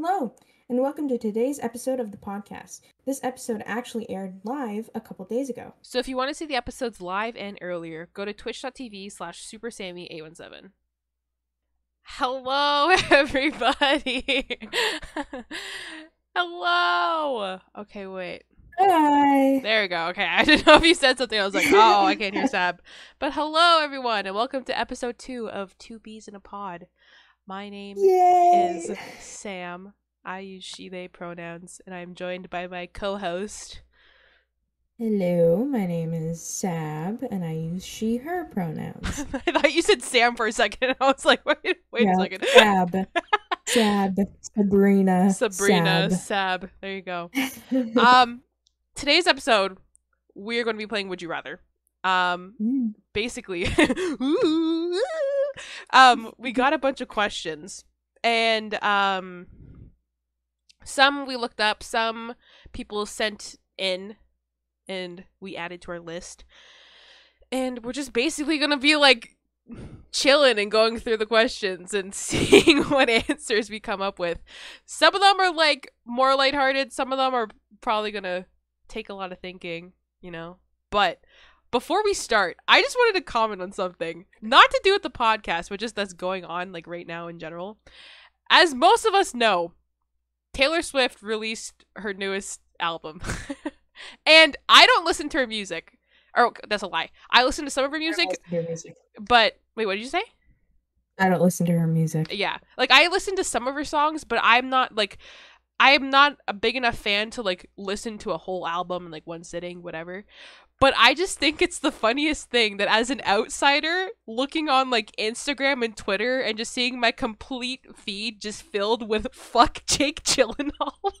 Hello, and welcome to today's episode of the podcast. This episode actually aired live a couple days ago. So if you want to see the episodes live and earlier, go to twitch.tv slash supersammy817. Hello, everybody. Hello. Okay, wait. Hi. There we go. Okay, I didn't know if you said something. I was like, oh, I can't hear Sab. But hello, everyone, and welcome to episode two of Two Bees in a Pod. My name Yay. is Sam. I use she, they pronouns, and I'm joined by my co host. Hello, my name is Sab, and I use she, her pronouns. I thought you said Sam for a second. I was like, wait, wait Yeah, a second. Sab. Sab. Sabrina. Sabrina, Sab. Sab. There you go. Um, today's episode, we're going to be playing Would You Rather. Um, Mm. basically, um, we got a bunch of questions, and um, some we looked up, some people sent in, and we added to our list, and we're just basically gonna be like chilling and going through the questions and seeing what answers we come up with. Some of them are like more lighthearted, some of them are probably gonna take a lot of thinking, you know. But before we start, I just wanted to comment on something. Not to do with the podcast, but just that's going on like right now in general. As most of us know, Taylor Swift released her newest album. and I don't listen to her music. Or that's a lie. I listen to some of her I don't music, to her music. but wait, what did you say? I don't listen to her music. Yeah. Like I listen to some of her songs, but I'm not like I am not a big enough fan to like listen to a whole album in like one sitting, whatever. But I just think it's the funniest thing that as an outsider looking on like Instagram and Twitter and just seeing my complete feed just filled with fuck Jake Gyllenhaal.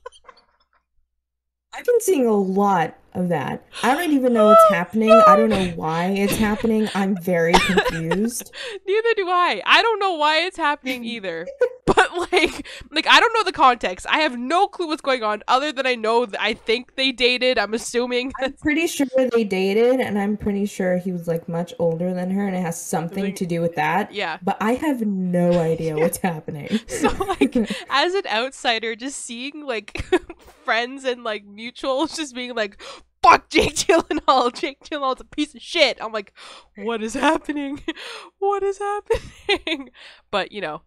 I've been seeing a lot of that. I don't even know what's oh, happening. I don't know why it's happening. I'm very confused. Neither do I. I don't know why it's happening either. but like like I don't know the context. I have no clue what's going on other than I know that I think they dated. I'm assuming I'm pretty sure they dated, and I'm pretty sure he was like much older than her, and it has something Like- to do with that. yeah. But I have no idea what's happening. So like as an outsider just seeing like friends and like mutuals just being like fuck Jake Gyllenhaal. Jake Gyllenhaal's a piece of shit. I'm like, what is happening? What is happening? But you know,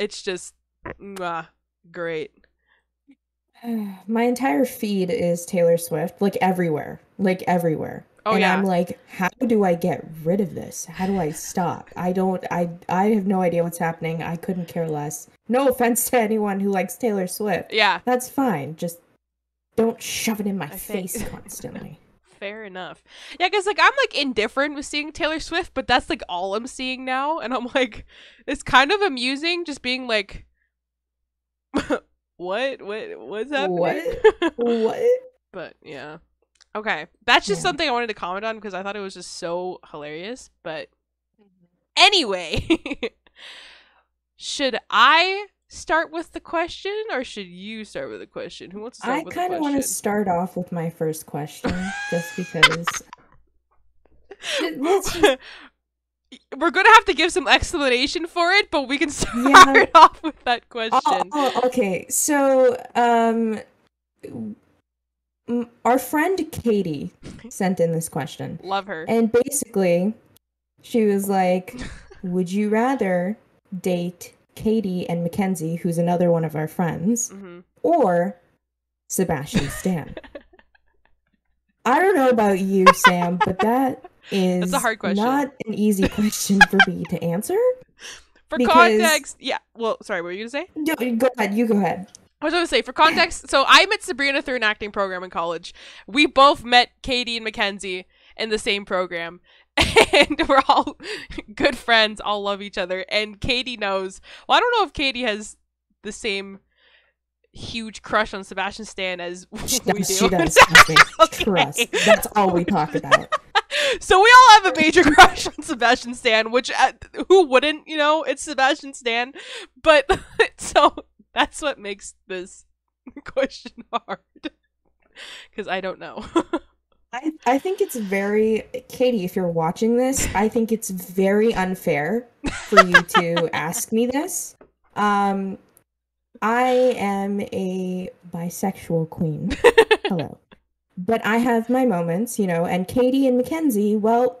it's just mwah, great. my entire feed is Taylor Swift, like everywhere, like everywhere. Oh and yeah. I'm like, how do I get rid of this? How do I stop? I don't. I I have no idea what's happening. I couldn't care less. No offense to anyone who likes Taylor Swift. yeah. That's fine. Just don't shove it in my I think- face constantly. Fair enough. Yeah, because like I'm like indifferent with seeing Taylor Swift, but that's like all I'm seeing now, and I'm like, it's kind of amusing just being like, what, what, what's happening? What? what? but yeah, okay, that's just Yeah. something I wanted to comment on because I thought it was just so hilarious. But mm-hmm. anyway, should I start with the question or should you start with the question? Who wants to start I with kind of want to start off with my first question, just because. We're gonna have to give some explanation for it, but we can start Yeah. off with that question. Oh, oh, okay. So, um, our friend Katie sent in this question, Love her. and basically, she was like, "Would you rather date Katie and Mackenzie, who's another one of our friends, hmm or Sebastian Stan?" I don't know about you, Sam, but that is That's a hard question. not an easy question for me to answer. For because- context, yeah. Well, sorry, what were you gonna say? No, go ahead. You go ahead. I was gonna say for context. so I met Sabrina through an acting program in college. We both met Katie and Mackenzie in the same program, and we're all good friends. All love each other, and Katie knows. Well, I don't know if Katie has the same huge crush on Sebastian Stan as She we does. do. She does. Okay. Trust. That's all we talk about. So we all have a major crush on Sebastian Stan, which uh, who wouldn't? You know, it's Sebastian Stan. But so that's what makes this question hard because I don't know. I, I think it's very Katie, if you're watching this, I think it's very unfair for you to ask me this. Um I am a bisexual queen. Hello. But I have my moments, you know, and Katie and Mackenzie, well,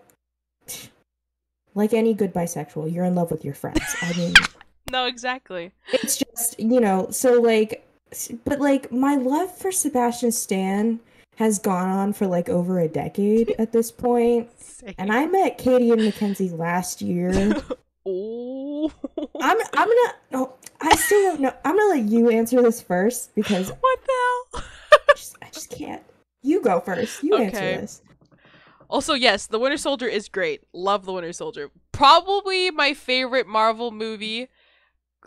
like any good bisexual, you're in love with your friends. I mean, no, exactly. it's just, you know, so like, but like my love for Sebastian Stan has gone on for like over a decade at this point. And I met Katie and Mackenzie last year. oh. I'm I'm gonna oh, I still don't know. I'm gonna let you answer this first because what the hell? I just, I just can't. You go first. You Okay. answer this. Also, yes, The Winter Soldier is great. Love The Winter Soldier. Probably my favorite Marvel movie.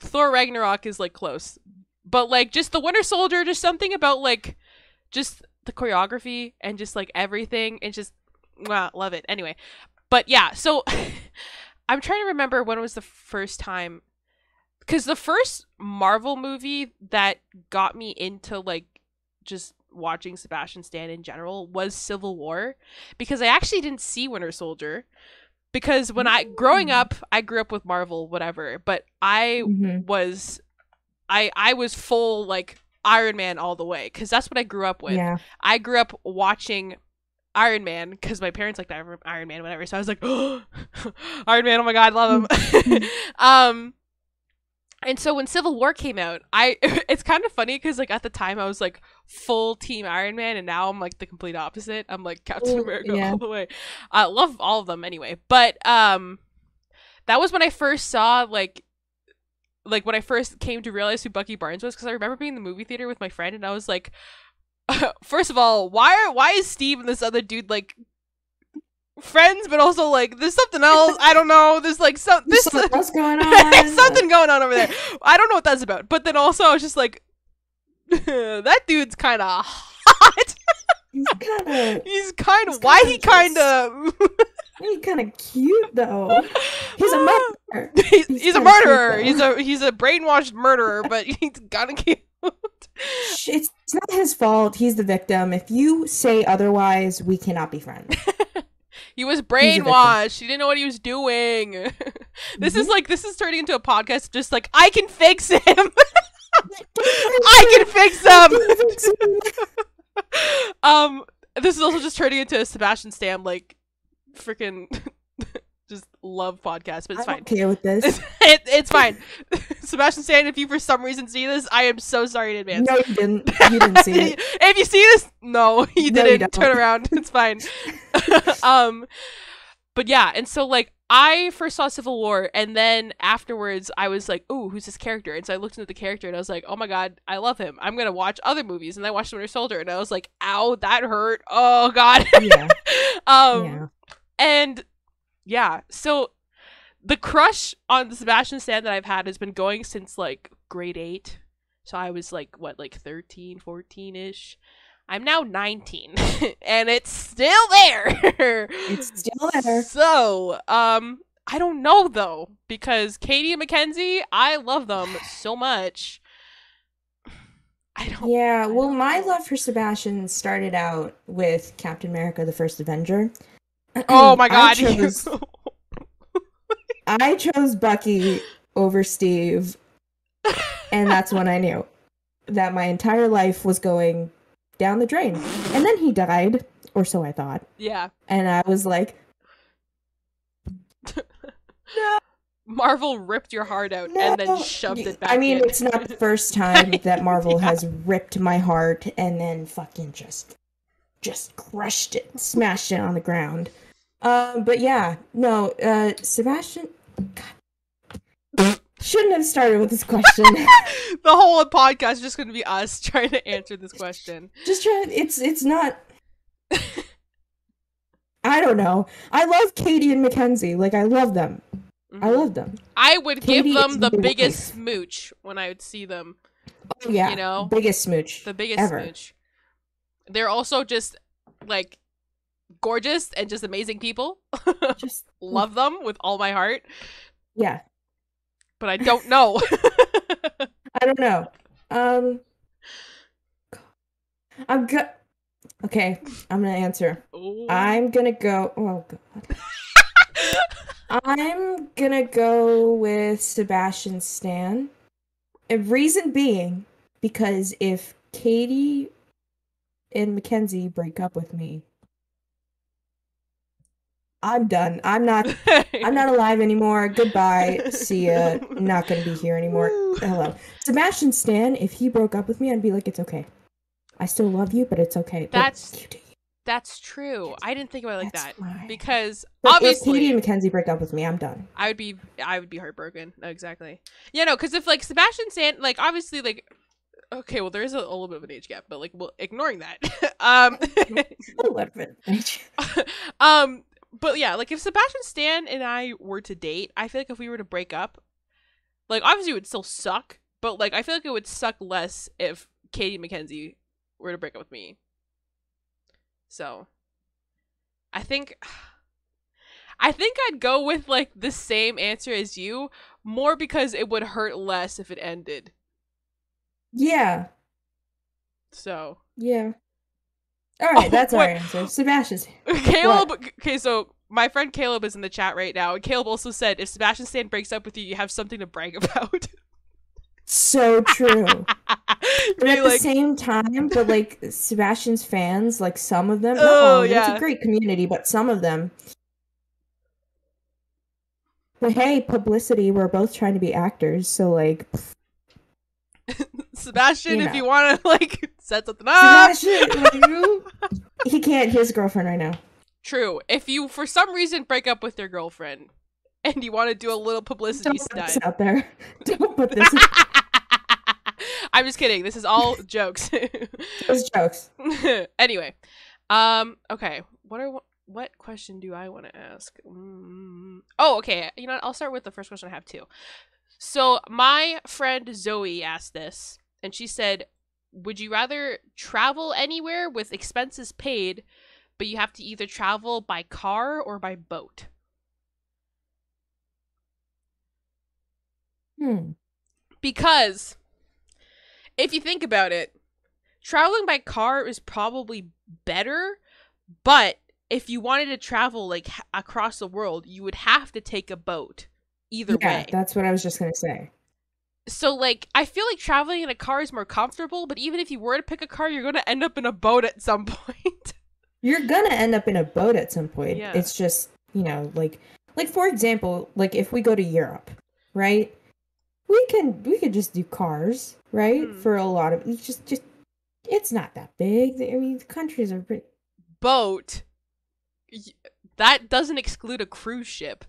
Thor Ragnarok is like close. But like just The Winter Soldier, just something about like just the choreography and just like everything and just wow, love it. Anyway. But yeah, so I'm trying to remember when was the first time cuz the first Marvel movie that got me into like just watching Sebastian Stan in general was Civil War because I actually didn't see Winter Soldier because when I growing Mm. up I grew up with Marvel whatever but I Mhm. was I I was full like Iron Man all the way cuz that's what I grew up with. Yeah. I grew up watching Iron Man because my parents liked Iron Man, whatever. So I was like, Iron Man, oh my god, love him. um, and so when Civil War came out, I it's kind of funny because like at the time I was like full Team Iron Man, and now I'm like the complete opposite. I'm like Captain Ooh, America yeah. all the way. I love all of them anyway, but um, that was when I first saw like. Like when I first came to realize who Bucky Barnes was, because I remember being in the movie theater with my friend, and I was like, first of all, why are why is Steve and this other dude like friends, but also like there's something else. I don't know. There's like so this something else going on. something going on over there. I don't know what that's about. But then also I was just like, that dude's kind of hot. He's kind of He's kind of why he kind of he's kind of cute though. He's a murderer. he's, He's he's a kinda cute, murderer. He's a he's a brainwashed murderer, but he's kind of cute. It's, it's not his fault. He's the victim. If you say otherwise, we cannot be friends. He was brainwashed. He didn't know what he was doing. this Mm-hmm. is like this is turning into a podcast just like I can fix him. I can fix him. um this is also just turning into a Sebastian Stan like freaking just love podcast, but it's I'm fine. okay with this. it, it's fine. Sebastian Stan, if you for some reason see this, I am so sorry in advance. No, you didn't. You didn't see it. if you see this, no, you No, didn't. don't. Turn around. It's fine. um, but yeah, and so like I first saw Civil War, and then afterwards I was like, "Ooh, who's this character?" And so I looked into the character, and I was like, "Oh my god, I love him. I'm gonna watch other movies." And I watched Winter Soldier, and I was like, "Ow, that hurt. Oh god." Yeah. um, yeah. And yeah, so the crush on Sebastian Stan that I've had has been going since like grade 8. So I was like what like 13, 14ish. I'm now 19 and it's still there. It's still there. So, um I don't know though because Katie and Mackenzie, I love them so much. I don't Yeah, well, don't my love for Sebastian started out with Captain America: The First Avenger. Oh my I god. chose, I chose Bucky over Steve, and that's when I knew that my entire life was going down the drain. And then he died, or so I thought, yeah. and I was like, Marvel ripped your heart out and then shoved it back I mean, in. it's not the first time that Marvel Yeah. has ripped my heart and then fucking just, just crushed it, smashed it on the ground. Um, but yeah, no, uh, Sebastian, God, shouldn't have started with this question. the whole podcast is just going to be us trying to answer this question. just trying. It's it's not. I don't know. I love Katie and Mackenzie. Like I love them. I Mhm. love them. I would Katie give them the biggest wife. smooch when I would see them. Oh yeah, You know, biggest smooch. The biggest Ever. smooch. They're also just like gorgeous and just amazing people. Just Love them with all my heart, yeah. but I don't know. I don't know. Um, I'm go. Okay, I'm gonna answer. Ooh. I'm gonna go. Oh god. I'm gonna go with Sebastian Stan. And reason being, because if Katie and Mackenzie break up with me, I'm done. I'm not I'm not alive anymore. Goodbye. See ya. Not gonna be here anymore. Hello. Sebastian Stan, if he broke up with me, I'd be like, it's okay. I still love you, but it's okay. That's- you you. That's true. I didn't think about it like That's that fine. because But if obviously Katie and Mackenzie break up with me, I'm done. I would be I would be heartbroken. No, exactly. Yeah, no, because if like Sebastian Stan, like obviously like okay, well there is a, a little bit of an age gap, but like well ignoring that. um, A little bit. um, but yeah, like if Sebastian Stan and I were to date, I feel like if we were to break up, like obviously it would still suck, but like I feel like it would suck less if Katie Mackenzie were to break up with me. So, I think, I think I'd go with like the same answer as you, more because it would hurt less if it ended. Yeah. So, Yeah. All right, Oh, that's our wait. answer. Sebastian's. Caleb. Okay, so my friend Caleb is in the chat right now, and Caleb also said, if Sebastian Stan breaks up with you, you have something to brag about. So true. But at the same time, but like Sebastian's fans, like some of them, Oh, of it's a great community, but some of them. But hey, publicity, we're both trying to be actors, so like Sebastian, you if you want to like set something up. Sebastian, like, he can't, he has a girlfriend right now. True. If you for some reason break up with your girlfriend and you want to do a little publicity Don't put this stunt. out there. Don't put this I'm just kidding. This is all jokes. those jokes. anyway, um, okay. What are what question do I want to ask? Mm, oh, okay. You know, what? I'll start with the first question I have too. So my friend Zoe asked this, and she said, "Would you rather travel anywhere with expenses paid, but you have to either travel by car or by boat?" Hmm. Because if you think about it, traveling by car is probably better, but if you wanted to travel like h- across the world, you would have to take a boat either Yeah, way. that's what I was just gonna say. So like I feel like traveling in a car is more comfortable, but even if you were to pick a car, you're going to end up in a boat at some point. You're gonna end up in a boat at some point. Yeah. It's just, you know, like like for example, like if we go to Europe, right? We can we could just do cars, right? Hmm. For a lot of it's just just it's not that big. I mean, the countries are pretty boat that doesn't exclude a cruise ship.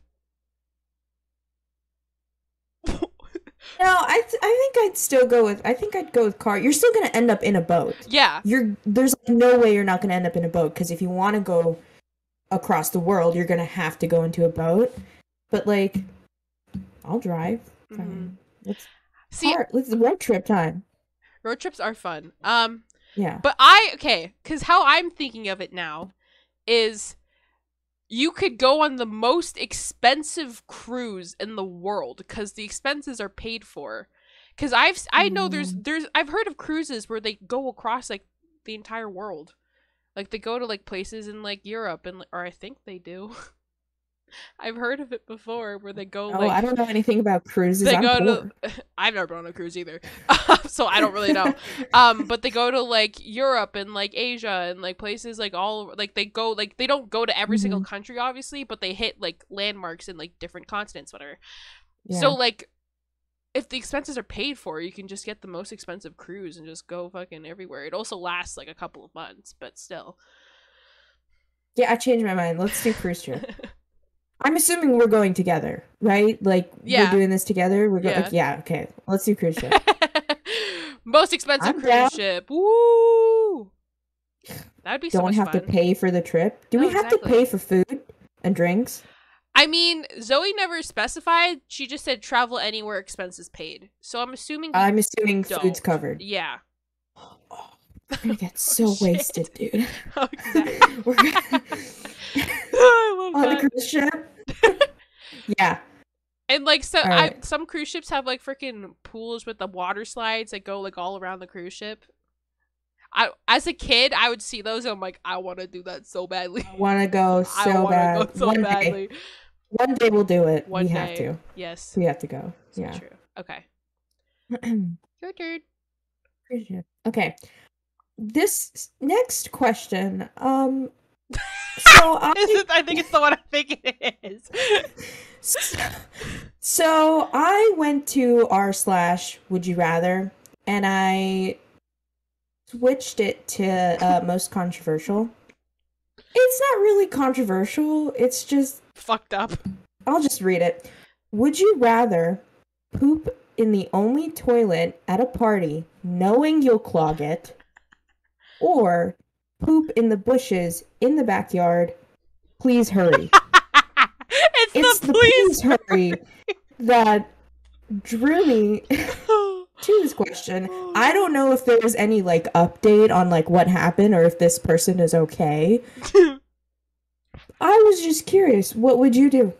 No, I th- I think I'd still go with I think I'd go with car. You're still gonna end up in a boat. yeah. You're there's no way you're not gonna end up in a boat because if you want to go across the world, you're gonna have to go into a boat. But like, I'll drive. Mhm. Let's See, car, let's road trip time. road trips are fun. Um Yeah. But I okay, because how I'm thinking of it now is you could go on the most expensive cruise in the world because the expenses are paid for. Because I've I know there's mm. there's I've heard of cruises where they go across like the entire world, like they go to like places in like Europe and or I think they do. I've heard of it before where they go Oh, like I don't know anything about cruises. they I'm go poor. to I've never been on a cruise either. so I don't really know. um but they go to like Europe and like Asia and like places like all like they go like they don't go to every single Mm-hmm. country obviously, but they hit like landmarks in like different continents whatever. Yeah. So like if the expenses are paid for, you can just get the most expensive cruise and just go fucking everywhere. It also lasts like a couple of months, but still. yeah, I changed my mind. Let's do cruise trip. I'm assuming we're going together, right? Like Yeah. we're doing this together. We're going. Yeah. Like, yeah. Okay. Let's do cruise ship. most expensive I'm cruise down. ship. Woo! That'd be so Don't much have to pay for the trip. Do we have exactly. to pay for food and drinks? I mean, Zoe never specified. She just said travel anywhere, expenses paid. So I'm assuming. I'm assuming don't. food's covered. Yeah. Oh, we're gonna get oh, so Oh, wasted, dude. Oh, exactly. we're gonna I love on a that. cruise ship. yeah. And like so, I, some cruise ships have like freaking pools with the water slides that go like all around the cruise ship. I, as a kid, I would see those. And I'm like, I want to do that so badly. I want to go so bad. go so One badly. day. One day we'll do it. One we day. have to. Yes. We have to go. So yeah. true. Okay. Your turn. Okay. This next question. Um so I I think it's the one I think it is. so I went to r slash would you rather and I switched it to uh, most controversial. It's not really controversial. It's just Fucked up. I'll just read it. Would you rather poop in the only toilet at a party knowing you'll clog it or poop in the bushes in the backyard? Please hurry. it's, it's the the please. please hurry that drew me to this question. Oh. I don't know if there's any like update on like what happened or if this person is okay. I was just curious. What would you do?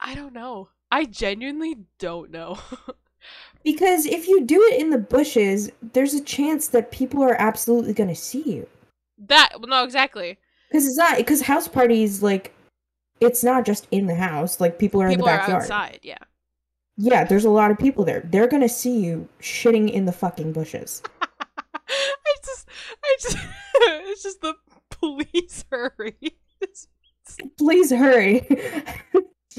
I don't know. I genuinely don't know. Because if you do it in the bushes, there's a chance that people are absolutely going to see you. that no, exactly. Because it's not because house parties like it's not just in the house. Like people are People in the backyard. outside. Yeah. Yeah, there's a lot of people there. They're going to see you shitting in the fucking bushes. I just, I just, it's just the police hurry. Please hurry.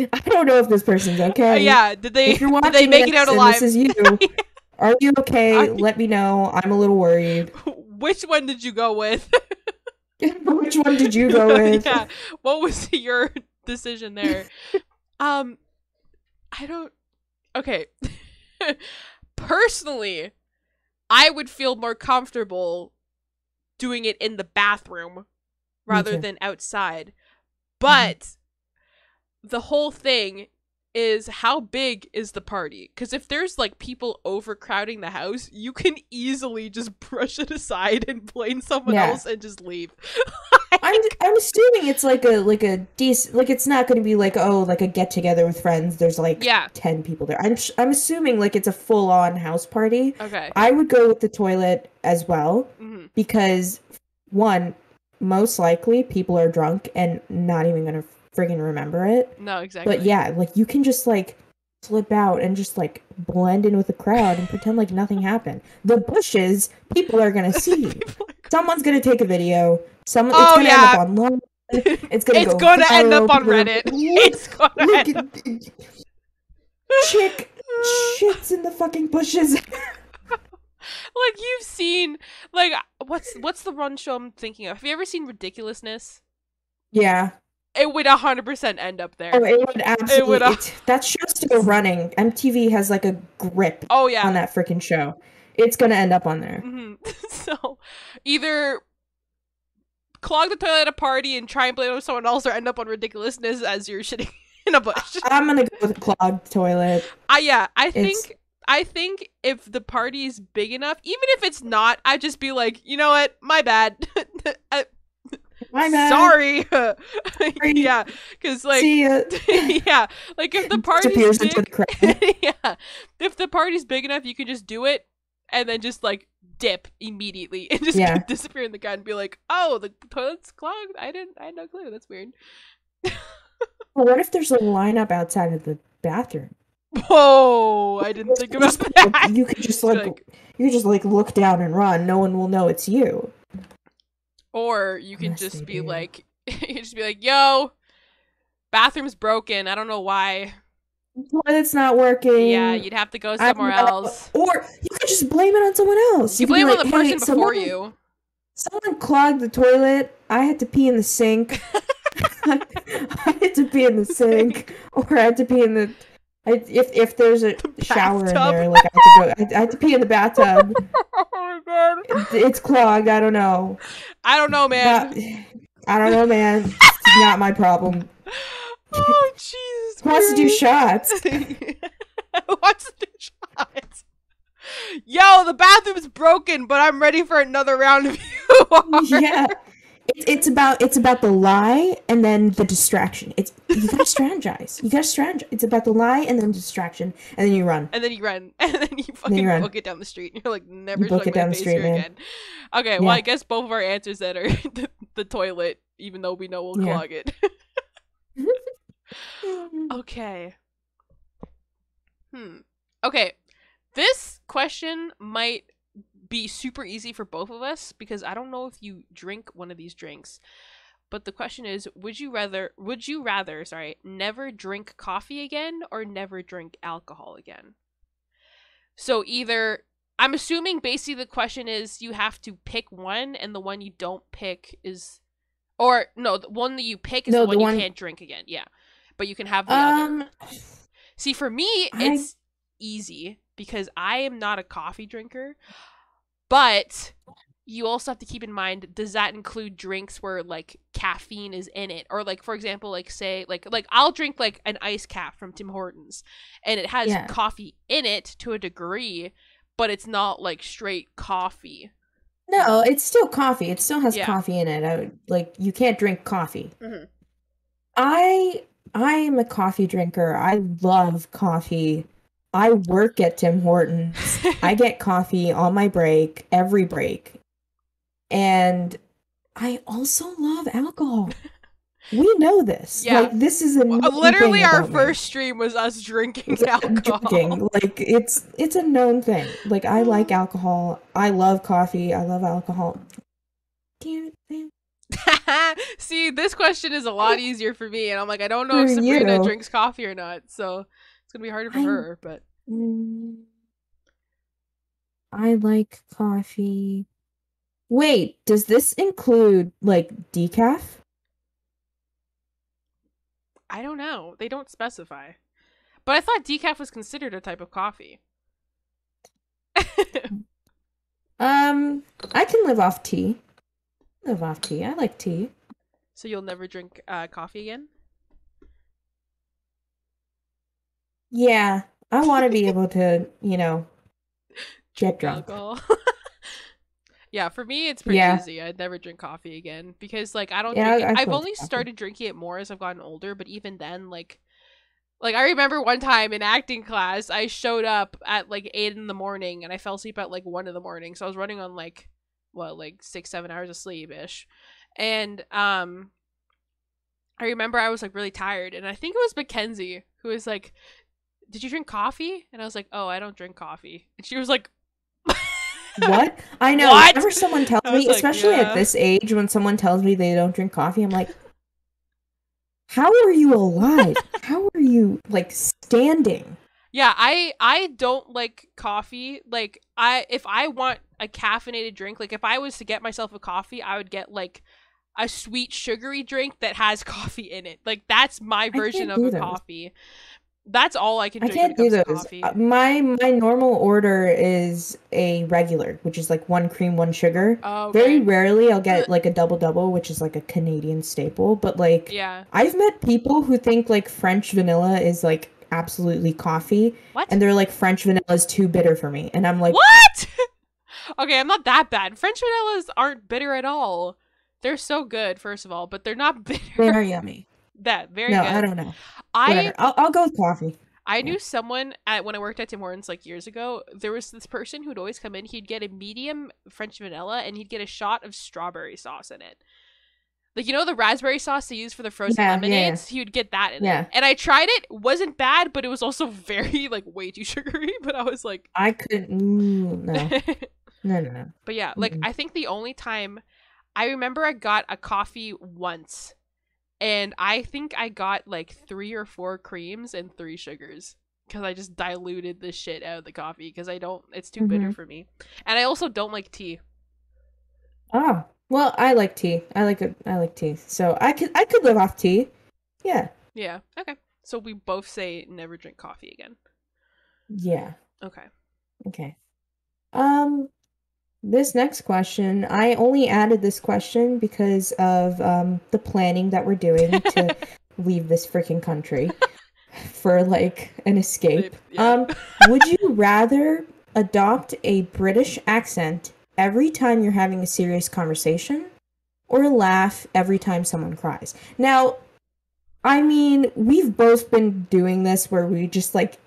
I don't know if this person's Uh, okay. yeah. Did they? If you're watching Did they make it out alive? This is you. Are you okay? Let me know. I'm a little worried. Which one did you go with? Which one did you go with? yeah. What was your decision there? um, I don't. Okay. Personally, I would feel more comfortable doing it in the bathroom rather. Mm-hmm. than outside. But the whole thing is how big is the party? Because if there's like people overcrowding the house, you can easily just brush it aside and blame someone Yeah. else and just leave. I'm I'm assuming it's like a like a decent like it's not going to be like oh like a get together with friends. There's like Yeah. ten people there. I'm sh- I'm assuming like it's a full on house party. Okay. I would go with the toilet as well hmm because one, most likely people are drunk and not even gonna friggin' remember it. No, exactly. But yeah, like you can just like slip out and just like blend in with the crowd and pretend like nothing happened. The bushes, people are gonna see are Someone's gonna take a video. Someone Oh, it's gonna yeah. end up online. It's gonna it's go gonna end up on People Reddit. Look, It's gonna look end at up. chick shits in the fucking bushes. like you've seen like what's what's the run show I'm thinking of? Have you ever seen Ridiculousness? yeah. It would hundred percent end up there. Oh, it would absolutely. uh, it's, that show's still running. MTV has like a grip Oh yeah. on that freaking show. It's gonna end up on there. hmm so either clog the toilet at a party and try and blame it on someone else, or end up on ridiculousness as you're shitting in a bush. I'm gonna go with clogged toilet. I yeah, I It's- think I think if the party is big enough, even if it's not, I'd just be like, you know what, my bad. I- My bad. Sorry. yeah, because like yeah, like if the party's Disappears into the big, yeah, if the party's big enough, you can just do it and then just like dip immediately and just Yeah. disappear in the crowd and be like, oh, the toilet's clogged. I didn't. I had no clue. That's weird. Well, what if there's a lineup outside of the bathroom? Whoa, I didn't think about that. You could just Be like, you could just like look down and run. No one will know it's you. Or you can Unless just be do. like, you just be like, yo, bathroom's broken. I don't know why. Toilet's not working. Yeah, you'd have to go somewhere else. Or you could just blame it on someone else. You be blame it on like, the person "Hey, before someone- you. Someone clogged the toilet. I had to pee in the sink. I had to pee in the sink, or I had to pee in the. I, if if there's a shower in there, like I have to go, I, I had to pee in the bathtub. oh my god. It- it's clogged. I don't know. I don't know, man. Not- I don't know, man. It's not my problem. oh Jesus. Who wants to do shots? Who wants to do shots? Yo, the bathroom's broken, but I'm ready for another round of you. are. yeah. It's, it's about it's about the lie and then the distraction. It's you gotta strategize. You gotta strategize. It's about the lie and then distraction, and then you run. And then you run, and then you fucking run. book it down the street. And you're like, never book showing it down the street, again. Okay, well, I guess both of our answers that are the, the toilet, even though we know we'll Yeah. clog it. okay. Hmm. Okay, this question might be super easy for both of us because I don't know if you drink one of these drinks. But the question is, would you rather would you rather, sorry, never drink coffee again or never drink alcohol again? So either I'm assuming basically the question is you have to pick one and the one you don't pick is or no, the one that you pick is No, the the one one- you can't drink again. Yeah. But you can have the other. Um, See, for me, I- it's easy because I am not a coffee drinker. But you also have to keep in mind does that include drinks where like caffeine is in it or like for example like say like like I'll drink like an ice cap from Tim Hortons and it has Yeah. coffee in it to a degree but it's not like straight coffee. no, it's still coffee. It still has Yeah. coffee in it. I would, like you can't drink coffee. Mhm. I I am a coffee drinker. I love coffee. I work at Tim Hortons. I get coffee on my break, every break. And I also love alcohol. We know this. Yeah. Like this is a Literally our about me. first stream was us drinking alcohol. drinking. Like it's it's a known thing. Like I like alcohol. I love coffee. I love alcohol. Damn it, man. See, this question is a lot easier for me, and I'm like, I don't know if For Sabrina you. drinks coffee or not, so it's gonna be harder for I'm- her. But Mm, I like coffee. Wait, does this include like decaf? I don't know. They don't specify. But I thought decaf was considered a type of coffee. Um, I can live off tea. Live off tea. I like tea. so you'll never drink uh, coffee again? Yeah, I want to be able to, you know, get drunk. Yeah, for me it's pretty Yeah. easy. I'd never drink coffee again because like I don't Yeah, drink. I- I've only coffee. started drinking it more as I've gotten older, but even then like like I remember one time in acting class, I showed up at like eight in the morning and I fell asleep at like one in the morning. So I was running on like what, like six, seven hours of sleep ish. And um I remember I was like really tired and I think it was Mackenzie who was like, Did you drink coffee? And I was like, Oh, I don't drink coffee. And she was like What? I know. What? Whenever someone tells me, like, especially yeah. at this age, when someone tells me they don't drink coffee, I'm like, how are you alive? how are you like standing? Yeah, I I don't like coffee. Like I if I want a caffeinated drink, like if I was to get myself a coffee, I would get like a sweet sugary drink that has coffee in it. Like that's my version of a those. coffee. That's all I can I can't do those. coffee. Uh, My my normal order is a regular, which is like one cream, one sugar. oh, Very rarely I'll get like a double double, which is like a Canadian staple. But like Yeah. I've met people who think like French vanilla is like absolutely coffee, What? and they're like French vanilla is too bitter for me, and I'm like, what? okay, I'm not that bad. French vanillas aren't bitter at all. They're so good, first of all, but they're not bitter. they are yummy. That very no, good. I don't know. I Whatever. I'll I'll go with coffee. I knew someone at when I worked at Tim Hortons like years ago. There was this person who'd always come in. He'd get a medium French vanilla, and he'd get a shot of strawberry sauce in it. Like you know the raspberry sauce they use for the frozen Yeah, yeah, yeah. lemonades. He would get that in Yeah. it. And I tried it. wasn't bad, but it was also very like way too sugary. But I was like, I could mm, no no no no. but yeah, like Mm-mm. I think the only time I remember I got a coffee once, and I think I got like three or four creams and three sugars because I just diluted the shit out of the coffee because I don't. It's too bitter Mhm. for me, and I also don't like tea. Oh well, I like tea. I like a, I like tea. So I could I could live off tea. Yeah Yeah. Okay. So we both say never drink coffee again. yeah. Okay. Okay. Um, this next question, I only added this question because of um the planning that we're doing to leave this freaking country for like an escape. Yeah. Um, would you rather adopt a British accent every time you're having a serious conversation or laugh every time someone cries? Now, I mean, we've both been doing this where we just like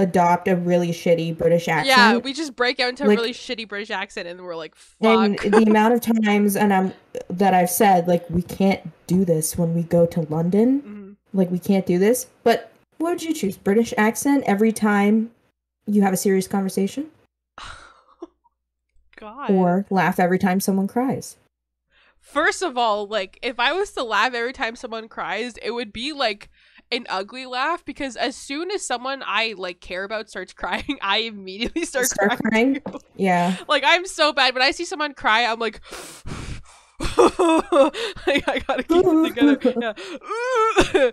adopt a really shitty British accent. yeah, we just break out into a really shitty British accent, and we're like, "Fuck." and the amount of times and I'm that I've said like we can't do this when we go to London. Mhm. Like we can't do this. But What would you choose? British accent every time you have a serious conversation, God. or laugh every time someone cries? First of all, like if I was to laugh every time someone cries, it would be like an ugly laugh because as soon as someone I like care about starts crying, I immediately start, Start crying. crying? Yeah. Like I'm so bad when I see someone cry, I'm like like, I gotta keep it together. Yeah.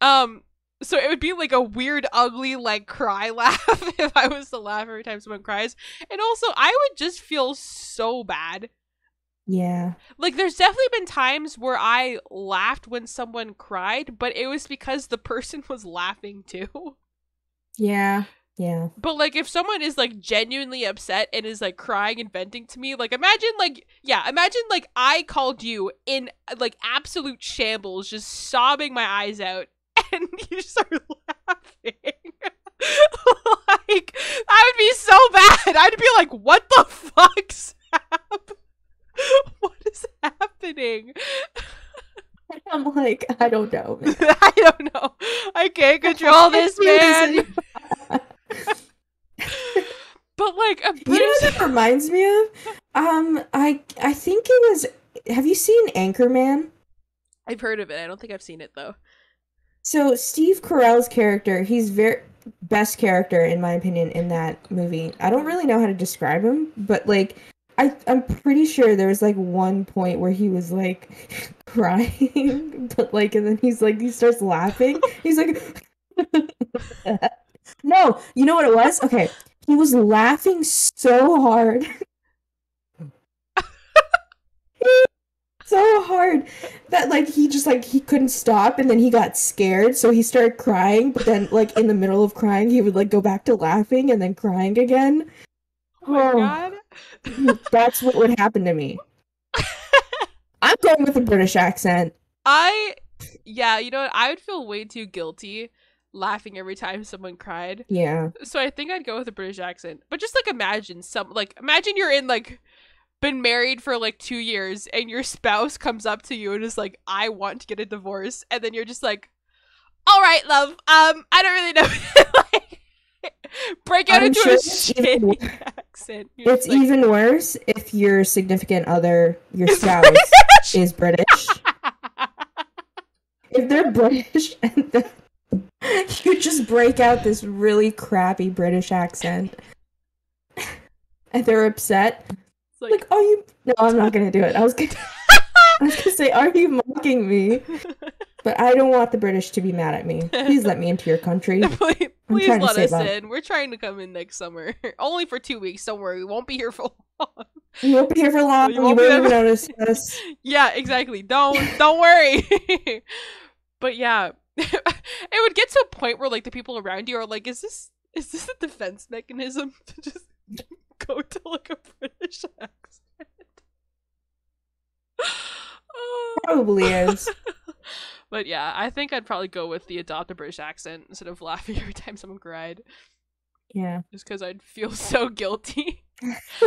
um so it would be like a weird, ugly, like cry laugh if I was to laugh every time someone cries. And also I would just feel so bad. Yeah. Like there's definitely been times where I laughed when someone cried, but it was because the person was laughing too. Yeah. Yeah. But like if someone is like genuinely upset and is like crying and venting to me, like imagine like yeah, imagine like I called you in like absolute shambles, just sobbing my eyes out, and you start laughing. like I would be so bad. I'd be like, what the fuck? what is happening? I'm like, I don't know. man. I don't know. I can't control this man. But like a You know what that reminds me of? Um, I I think it was. Have you seen Anchorman? I've heard of it. I don't think I've seen it though. So Steve Carell's character, he's very best character in my opinion in that movie. I don't really know how to describe him, but like I I'm pretty sure there was like one point where he was like crying, but like and then he's like he starts laughing. He's like No, you know what it was? Okay. He was laughing so hard. so hard that like he just like he couldn't stop and then he got scared so he started crying but then like in the middle of crying he would like go back to laughing and then crying again Oh my Oh. god. that's what would happen to me i'm going with a british accent I yeah, you know what? I would feel way too guilty laughing every time someone cried. yeah So I think I'd go with a British accent. But just like imagine some like imagine you're in like been married for like 2 years and your spouse comes up to you and is like I want to get a divorce and then you're just like all right, love. Um I don't really know. break out I'm into sure a even accent. You're it's like, even worse if your significant other your spouse is british. If they're british and then you just break out this really crappy british accent and they're upset. It's like, like are you no i'm not gonna do it. I was gonna i was gonna say are you mocking me but i don't want the british to be mad at me please let me into your country please, please let us up. in. We're trying to come in next summer. Only for two weeks. Don't worry. We won't be here for long. you won't be here for long You you won't won't, even notice us yeah, exactly. Don't don't worry. but yeah, it would get to a point where like the people around you are like, "Is this is this a defense mechanism to just go to like a British accent?" Probably is But yeah, I think I'd probably go with the adopt a British accent instead of laughing every time someone cried, yeah just because I'd feel so guilty.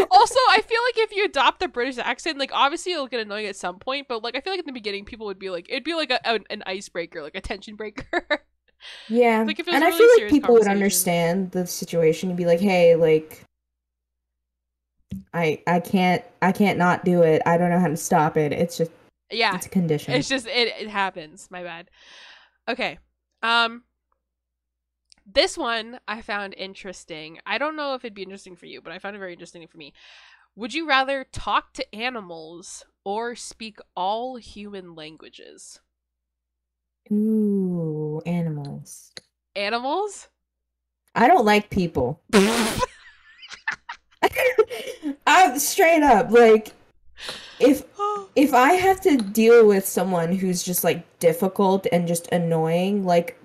also, I feel like if you adopt the British accent, like obviously it'll get annoying at some point, but like I feel like in the beginning people would be like, it'd be like a, an, an icebreaker, like a tension breaker. Yeah, Like, if it was and a I really feel like people would understand the situation and be like, "Hey, like, I I can't I can't not do it. I don't know how to stop it. It's just yeah, it's a condition." it's just it it happens. My bad. Okay, um, this one I found interesting. I don't know if it'd be interesting for you, but I found it very interesting for me. Would you rather talk to animals or speak all human languages? Ooh, animals. Animals? I don't like people. I'm straight up like if if I have to deal with someone who's just like difficult and just annoying, like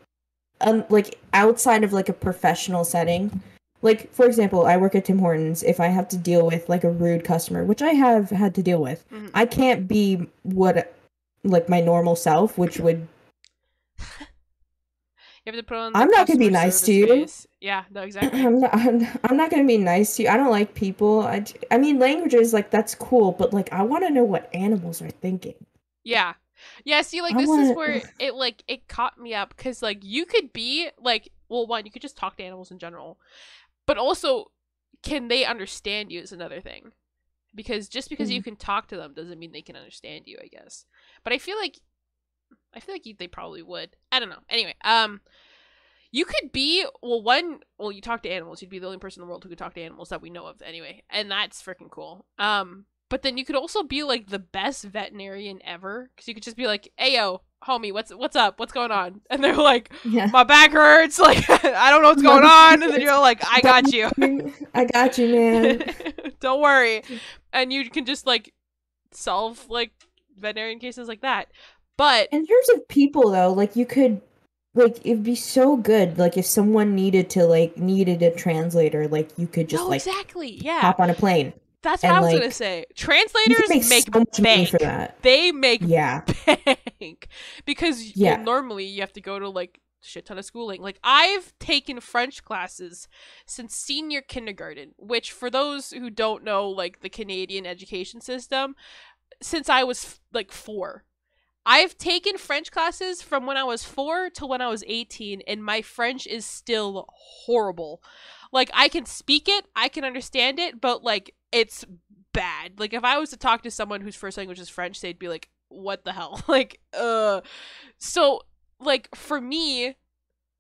um like outside of like a professional setting, like for example, I work at Tim Hortons. If I have to deal with like a rude customer, which I have had to deal with, Mhm. I can't be what like my normal self, which would You have to put on. I'm not gonna be nice to you. Yeah, no, exactly. I'm not I'm, I'm not gonna be nice to you. I don't like people. I, I mean languages like that's cool, but like I want to know what animals are thinking. Yeah. Yeah, see, like I this is wanna- where it like it caught me up because like you could be like, well, one, you could just talk to animals in general, but also, can they understand you is another thing, because just because you mm. can talk to them doesn't mean they can understand you, I guess. But I feel like, I feel like you, they probably would. I don't know. Anyway, um, you could be well, one, well, you talk to animals. You'd be the only person in the world who could talk to animals that we know of, anyway, and that's freaking cool. Um, but then you could also be like the best veterinarian ever because you could just be like, "Hey yo, homie, what's what's up? What's going on?" And they're like, Yeah. "My back hurts. Like I don't know what's going on." And then you're like, "I got you. I got you, man. don't worry." And you can just like solve like veterinarian cases like that. But In terms of people though, like you could like it'd be so good like if someone needed to like needed a translator, like you could just no, like exactly, yeah, hop on a plane. that's what and, I was like, gonna say. Translators make, make so bank. for that. They make Yeah. bank because well, normally you have to go to like shit ton of schooling. Like I've taken French classes since senior kindergarten, which for those who don't know like the Canadian education system, since I was like 4. I've taken French classes from when I was 4 to when I was 18 and my French is still horrible. Like I can speak it, I can understand it, but like it's bad. Like if I was to talk to someone whose first language is French, they'd be like, "What the hell?" like, uh. So, like for me,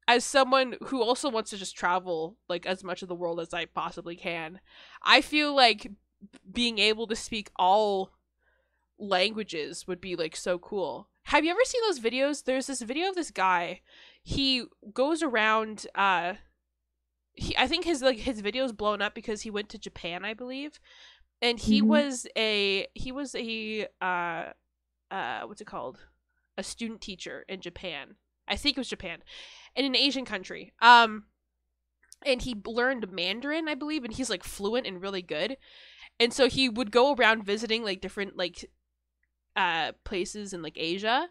as someone who also wants to just travel like as much of the world as I possibly can, I feel like being able to speak all languages would be like so cool. Have you ever seen those videos? There's this video of this guy. He goes around uh he I think his like his videos blown up because he went to Japan, I believe. And he Mhm. was a he was a uh uh what's it called? A student teacher in Japan. I think it was Japan. In an Asian country. Um and he learned Mandarin, I believe, and he's like fluent and really good. And so he would go around visiting like different like uh places in like Asia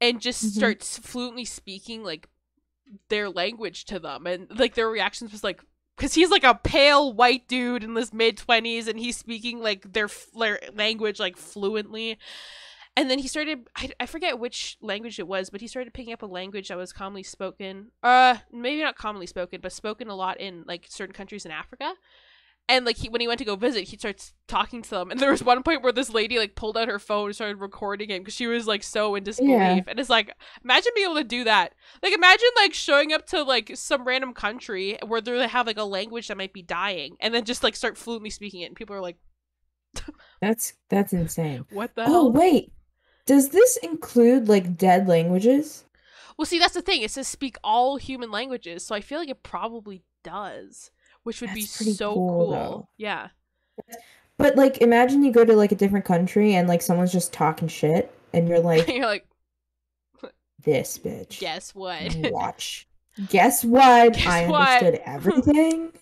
and just Mhm. start s fluently speaking like their language to them and like their reactions was like because he's like a pale white dude in his mid 20s and he's speaking like their, their language like fluently and then he started I, I forget which language it was but he started picking up a language that was commonly spoken uh maybe not commonly spoken but spoken a lot in like certain countries in africa and like he, when he went to go visit he starts talking to them and there was one point where this lady like pulled out her phone and started recording him because she was like so in disbelief Yeah. and it's like imagine being able to do that like imagine like showing up to like some random country where they have like a language that might be dying and then just like start fluently speaking it and people are like That's that's insane. what the Oh hell wait. Does this include like dead languages? well see that's the thing it says speak all human languages so i feel like it probably does which would be That's pretty so cool, cool, yeah But like imagine you go to like a different country and like someone's just talking shit and you're like you're like this bitch. guess what Watch. Guess what? Guess I what? understood everything.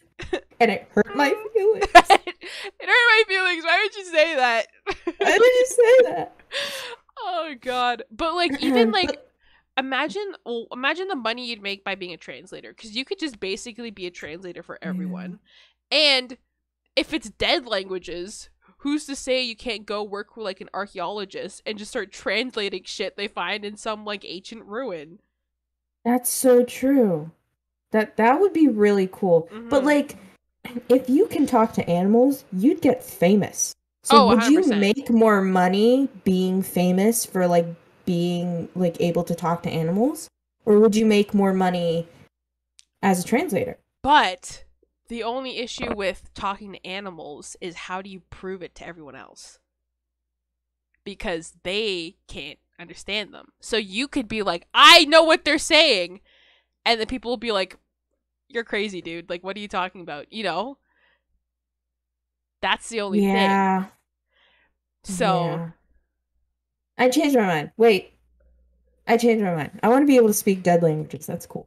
and it hurt my feelings. it hurt my feelings why would you say that Why did you say that? oh god but like even like imagine well, imagine the money you'd make by being a translator because you could just basically be a translator for everyone and if it's dead languages who's to say you can't go work with like an archaeologist and just start translating shit they find in some like ancient ruin That's so true. That that would be really cool. But Mhm. like if you can talk to animals, you'd get famous. So Oh, would you 100%. make more money being famous for like being like able to talk to animals? Or would you make more money as a translator? but the only issue with talking to animals is how do you prove it to everyone else because they can't understand them so you could be like i know what they're saying and then people will be like you're crazy dude like what are you talking about you know that's the only thing yeah. so yeah. I changed my mind. Wait. I changed my mind. I want to be able to speak dead languages. That's cool.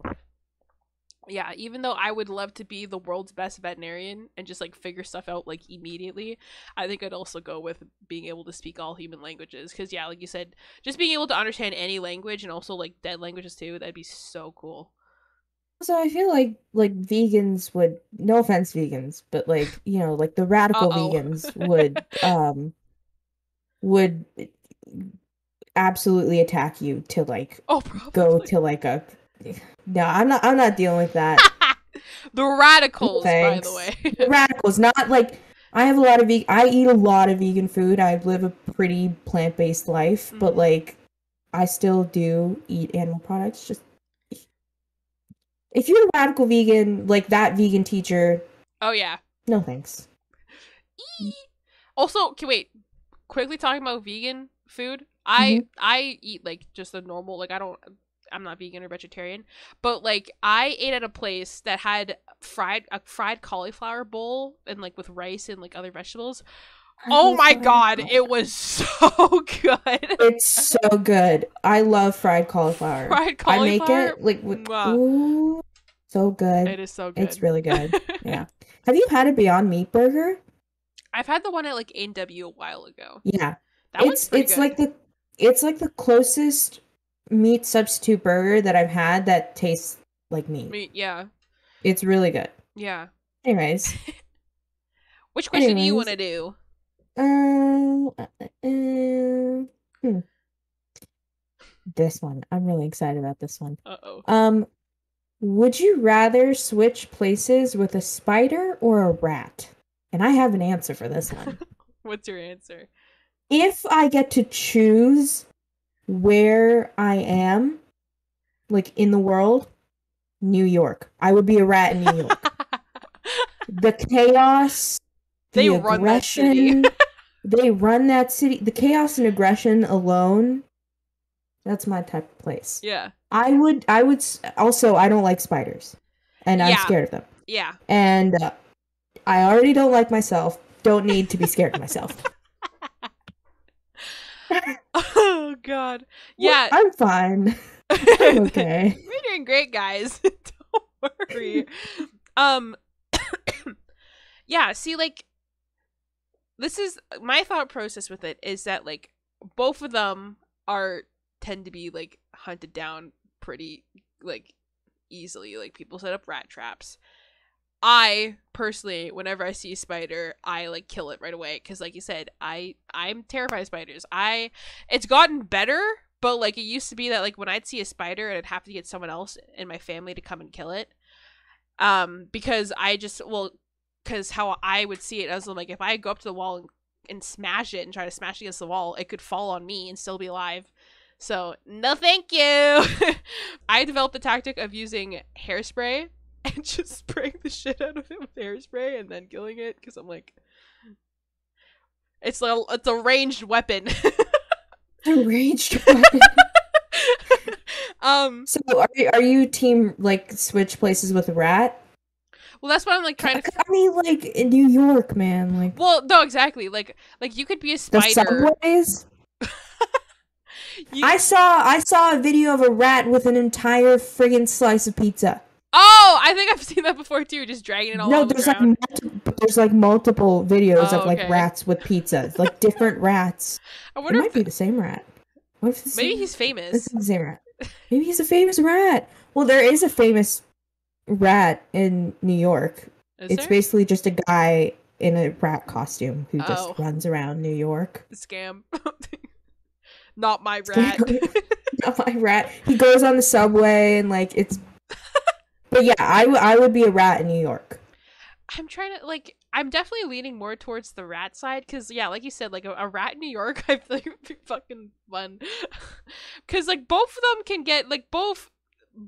yeah even though i would love to be the world's best veterinarian and just like figure stuff out like immediately i think i'd also go with being able to speak all human languages because yeah like you said just being able to understand any language and also like dead languages too that'd be so cool So I feel like like vegans would no offense vegans, but like, you know, like the radical Uh-oh. vegans would um would absolutely attack you to like Oh, probably. go to like a. No, I'm not. I'm not dealing with that. the radicals, by Thanks. the way. radicals not like i have a lot of ve- i eat a lot of vegan food i live a pretty plant-based life but Mhm. like i still do eat animal products just if you're a radical vegan like that vegan teacher oh yeah. no thanks Eee. Also, okay, wait. Quickly talking about vegan food. I Mm-hmm. I eat like just a normal like I don't I'm not vegan or vegetarian, but like I ate at a place that had fried a fried cauliflower bowl and like with rice and like other vegetables. Oh my god, it was so good. it's so good i love fried cauliflower fried cauliflower. i make it like with ooh, so good It is so good. it's really good yeah have you had a beyond meat burger I've had the one at like A&W a while ago. yeah That it's it's good. like the it's like the closest meat substitute burger that I've had that tastes like meat. Me- yeah. It's really good. Yeah. Anyways, Which question do you want to do? um, uh, uh, hmm. this one I'm really excited about this one. Uh-oh. Um, would you rather switch places with a spider or a rat? And I have an answer for this one. What's your answer? If I get to choose where I am, like in the world, New York. I would be a rat in New York. the chaos, They the run that city. aggression, they run that city. The chaos and aggression alone. That's my type of place. yeah. I would. I would. Also, I don't like spiders, and I'm Yeah. scared of them. Yeah. And uh, I already don't like myself. Don't need to be scared of myself. Oh god. Yeah. I'm fine. I'm okay. We're doing great, guys. Don't worry. um Yeah, see like this is my thought process with it is that like both of them are tend to be like hunted down pretty like easily. Like people set up rat traps. I personally, whenever I see a spider, I like kill it right away because, like you said, I I'm terrified of spiders. I it's gotten better, but like it used to be that like when I'd see a spider, I'd have to get someone else in my family to come and kill it. Um, because I just well, because how I would see it, I was like, if I go up to the wall and, and smash it and try to smash it against the wall, it could fall on me and still be alive. So no, thank you. I developed the tactic of using hairspray and just spraying the shit out of it with hairspray and then killing it because I'm like, it's a it's a ranged weapon. A raged weapon. um, So are you, are you team like switch places with rat? well, that's what I'm like trying to. I mean, like in New York, man. Like Well, no, exactly. Like, like you could be a the spider. subways. You- I saw I saw a video of a rat with an entire friggin' slice of pizza. Oh, I think I've seen that before too. Just dragging it all no, on the there's like multi- there's like multiple videos Oh, of like okay. rats with pizzas, like different rats. I wonder. If it might be the same rat. What if the maybe he's This famous. is the same rat. Maybe he's a famous rat. Well, there is a famous rat in New York. Is it's there? basically just a guy in a rat costume who just Oh. runs around New York. scam. Not my rat. Not my rat. He goes on the subway and like it's. But yeah, I, w- I would be a rat in New York. I'm trying to like. I'm definitely leaning more towards the rat side because yeah, like you said, like a, a rat in New York, I feel like would be fucking fun. Because like both of them can get like both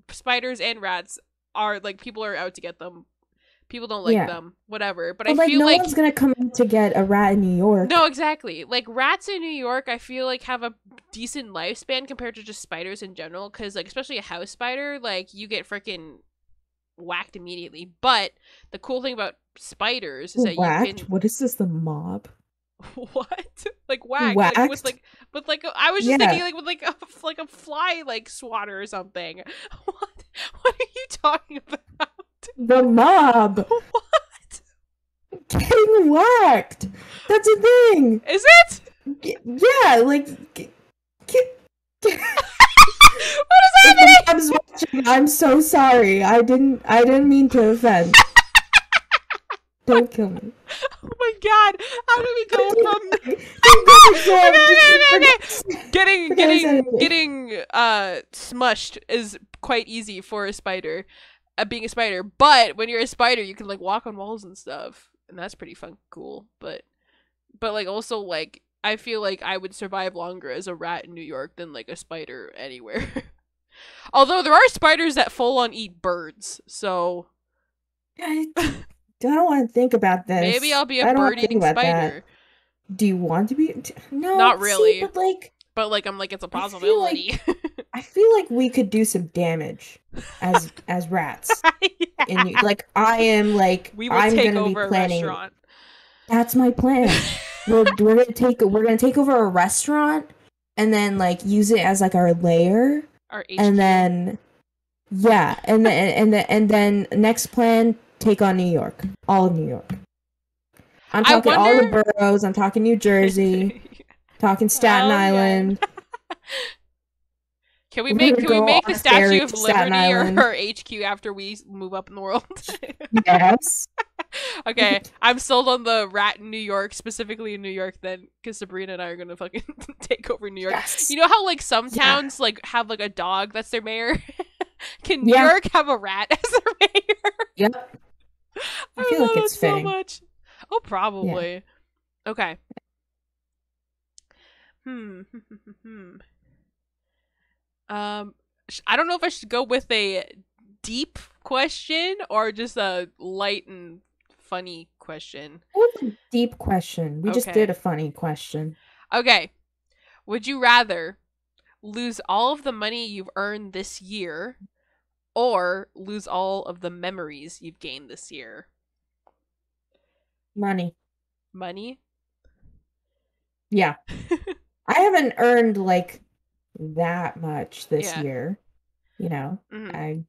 spiders and rats are like people are out to get them. People don't like Yeah. them, whatever. But But I like feel no like one's gonna come to get a rat in New York. no, exactly. Like rats in New York, I feel like have a decent lifespan compared to just spiders in general. Because like especially a house spider, like you get freaking whacked immediately. But the cool thing about spiders is that Whacked? you can What is this? The mob? what like whack like with like with like I was just Yeah. thinking like with like a like a fly like swatter or something. What what are you talking about? The mob What getting whacked. That's a thing. is it? G- Yeah, like. g- g- What is happening? The mob's watching, I'm so sorry. I didn't. I didn't mean to offend. Don't kill me. Oh my god! How do we go from. Okay, okay, okay, getting Forget I said getting getting uh smushed is quite easy for a spider uh, being a spider but when you're a spider you can like walk on walls and stuff and that's pretty fun cool but but like also like i feel like i would survive longer as a rat in new york than like a spider anywhere although there are spiders that full on eat birds so I don't want to think about this. maybe i'll be a bird eating about that. spider Do you want to be? No, Not see, really. but like, but like i'm like it's a I feel like- possibility I feel like we could do some damage as as rats. And you, like, I am like, we will I'm take gonna over be a planning. restaurant That's my plan. we're we're gonna take we're gonna take over a restaurant and then like use it as like our lair HQ. and then yeah and then and then and then next plan take on New York all of New York. I'm talking all the boroughs. I'm talking New Jersey. talking Staten Oh, yeah. Island. Can we make can we make the Statue of Liberty or her HQ after we move up in the world? Yes. okay, I'm sold on the rat in New York, specifically in New York. Then, because Sabrina and I are gonna fucking take over New York. yes. You know how like some Yeah. towns like have like a dog that's their mayor. Can New Yeah. York have a rat as their mayor? Yep. I feel love like it it's so much. Oh, probably. Okay. Hmm. Hmm. Um, I don't know if I should go with a deep question or just a light and funny question. That was a deep question. We just did a funny question. Okay. Would you rather lose all of the money you've earned this year or lose all of the memories you've gained this year? Money. Money? Yeah. I haven't earned like that much this Yeah. year. You know, Mhm. I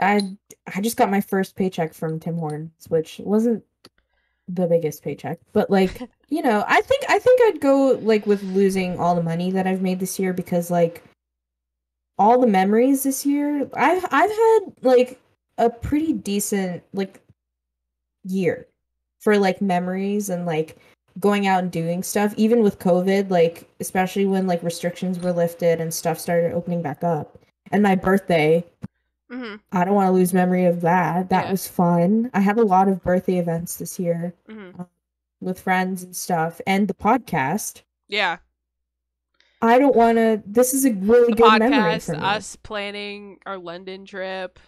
I I just got my first paycheck from Tim Hortons, which wasn't the biggest paycheck, but like, you know, I think I think I'd go like with losing all the money that I've made this year because like all the memories this year, I've I've had like a pretty decent like year for like memories and like going out and doing stuff. Even with covid like especially when like restrictions were lifted and stuff started opening back up. And my birthday Mhm. i don't want to lose memory of that that Yeah. was fun i had a lot of birthday events this year Mhm. with friends and stuff and the podcast Yeah. i don't want to this is a really The good memory podcast, for me us planning our London trip.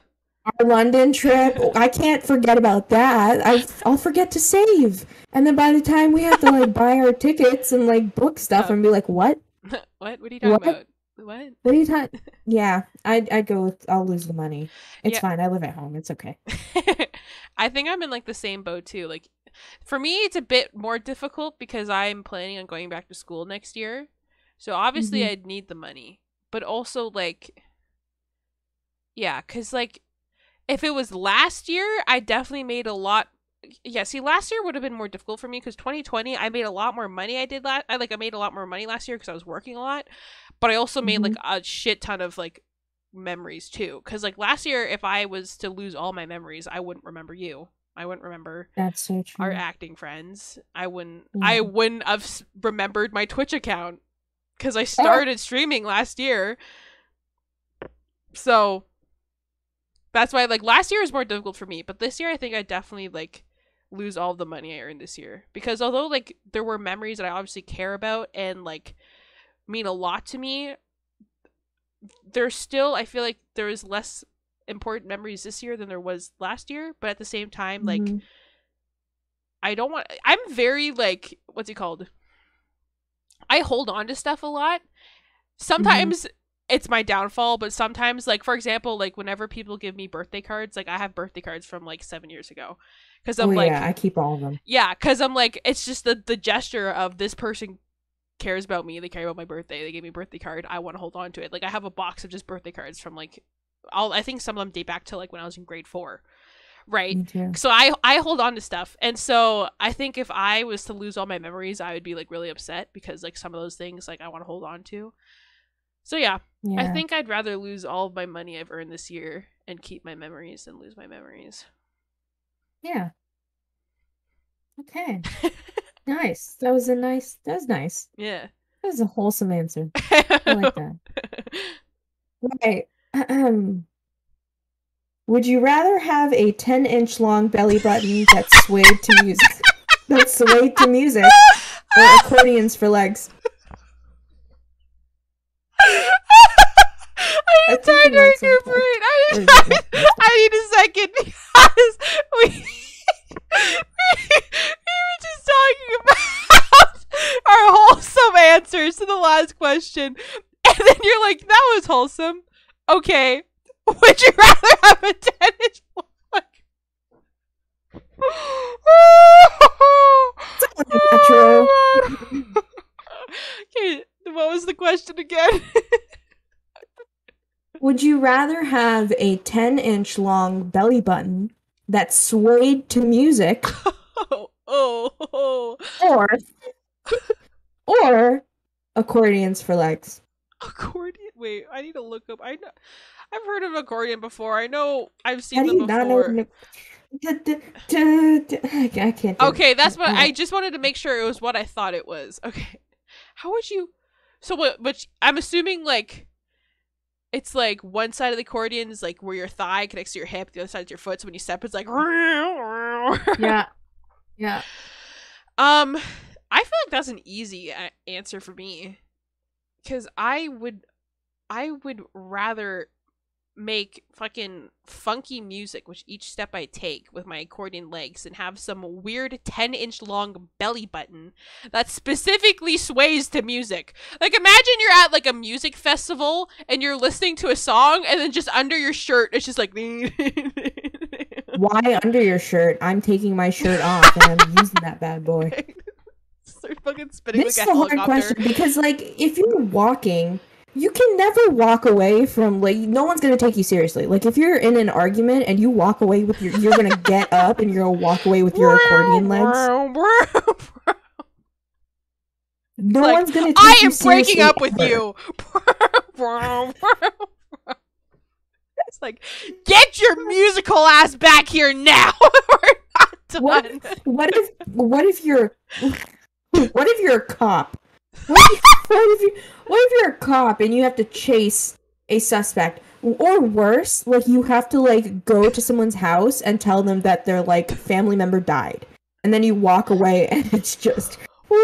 our london trip i can't forget about that I, i'll forget to save and then by the time we have to like buy our tickets and like book stuff Oh. and be like what what? What are you talking What? about? What? What are you talking? Yeah, I'd I'd go with I'll lose the money. It's Yeah. fine. I live at home. It's okay. I think I'm in like the same boat too. Like for me it's a bit more difficult because I'm planning on going back to school next year. So obviously Mhm. I'd need the money. But also like yeah, cuz like if it was last year, I definitely made a lot yeah, see, last year would have been more difficult for me because 2020, I made a lot more money. I did last, I like, I made a lot more money last year because I was working a lot, but I also made like mm-hmm. a shit ton of like memories too. Because like last year, if I was to lose all my memories, I wouldn't remember you. I wouldn't remember That's so true. our acting friends. I wouldn't. Yeah. I wouldn't have s- remembered my Twitch account because I oh. started streaming last year. So that's why like last year was more difficult for me, but this year I think I definitely like lose all the money I earned this year because although like there were memories that I obviously care about and like mean a lot to me, there's still I feel like there is less important memories this year than there was last year, but at the same time like Mhm. I don't want. I'm very like what's it called? I hold on to stuff a lot. Sometimes it's my downfall, but sometimes, like for example, like whenever people give me birthday cards, like I have birthday cards from like seven years ago, because oh I'm like, yeah, I keep all of them. yeah, because I'm like, it's just the the gesture of this person cares about me. They care about my birthday. They gave me a birthday card. I want to hold on to it. Like I have a box of just birthday cards from like, all I think some of them date back to like when I was in grade four, right? Me too. so I I hold on to stuff, and so I think if I was to lose all my memories, I would be like really upset because like some of those things like I want to hold on to. So yeah, Yeah. I think I'd rather lose all of my money I've earned this year and keep my memories than lose my memories. Yeah. Okay. nice. That was a nice. That was nice. Yeah. That was a wholesome answer. I like that. Right. Ahem. Would you rather have a 10 inch long belly button that swayed to music? that swayed to music or accordions for legs? I think time to recuperate. I need, is it next- next I need a second because we, we, talking about our wholesome answers to the last question. And then you're like, that was wholesome. Okay. Would you rather have a 10 inch like Natural. okay, what was the question again? Would you rather have a 10 inch long belly button that swayed to music oh, oh, or or accordions for legs? accordion. Wait, I need to look up. I know, I've heard of accordion before. I know I've How seen do them know? before. d- I can't. Okay, that's what I just wanted to make sure it was what I thought it was. Okay, how would you? So what? Which I'm assuming like. It's like one side of the accordion is like where your thigh connects to your hip, the other side is your foot. So when you step, it's like. Yeah. Yeah. Um, I feel like that's an easy answer for me, because I would, I would rather make fucking funky music with each step I take with my accordion legs and have some weird 10 inch long belly button that specifically sways to music. Like imagine you're at like a music festival and you're listening to a song and then just under your shirt it's just like Why under your shirt? I'm taking my shirt off and I'm using that bad boy. Start fucking spinning This like is a a hard question because, like, if you're walking, you can never walk away from like no one's gonna take you seriously. Like, if you're in an argument and you walk away with your, you're gonna get up and you're gonna walk away with your accordion legs. No like, one's gonna. Take I am breaking up with ever. you. it's like, get your musical ass back here now. We're not done. What? What if? What if you're? What if you're a cop? What if, what if you? What if you're a cop and you have to chase a suspect? Or worse, like you have to like go to someone's house and tell them that their like family member died, and then you walk away and it's just.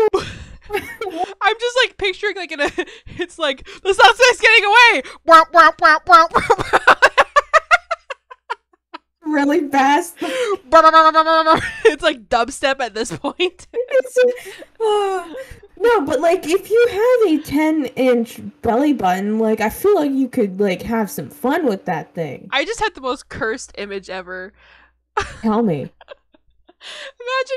I'm just like picturing like in a. It's like the suspect's getting away. Really fast. it's like dubstep at this point. Oh, no, but like if you have a ten inch belly button, like I feel like you could like have some fun with that thing. I just had the most cursed image ever. Tell me.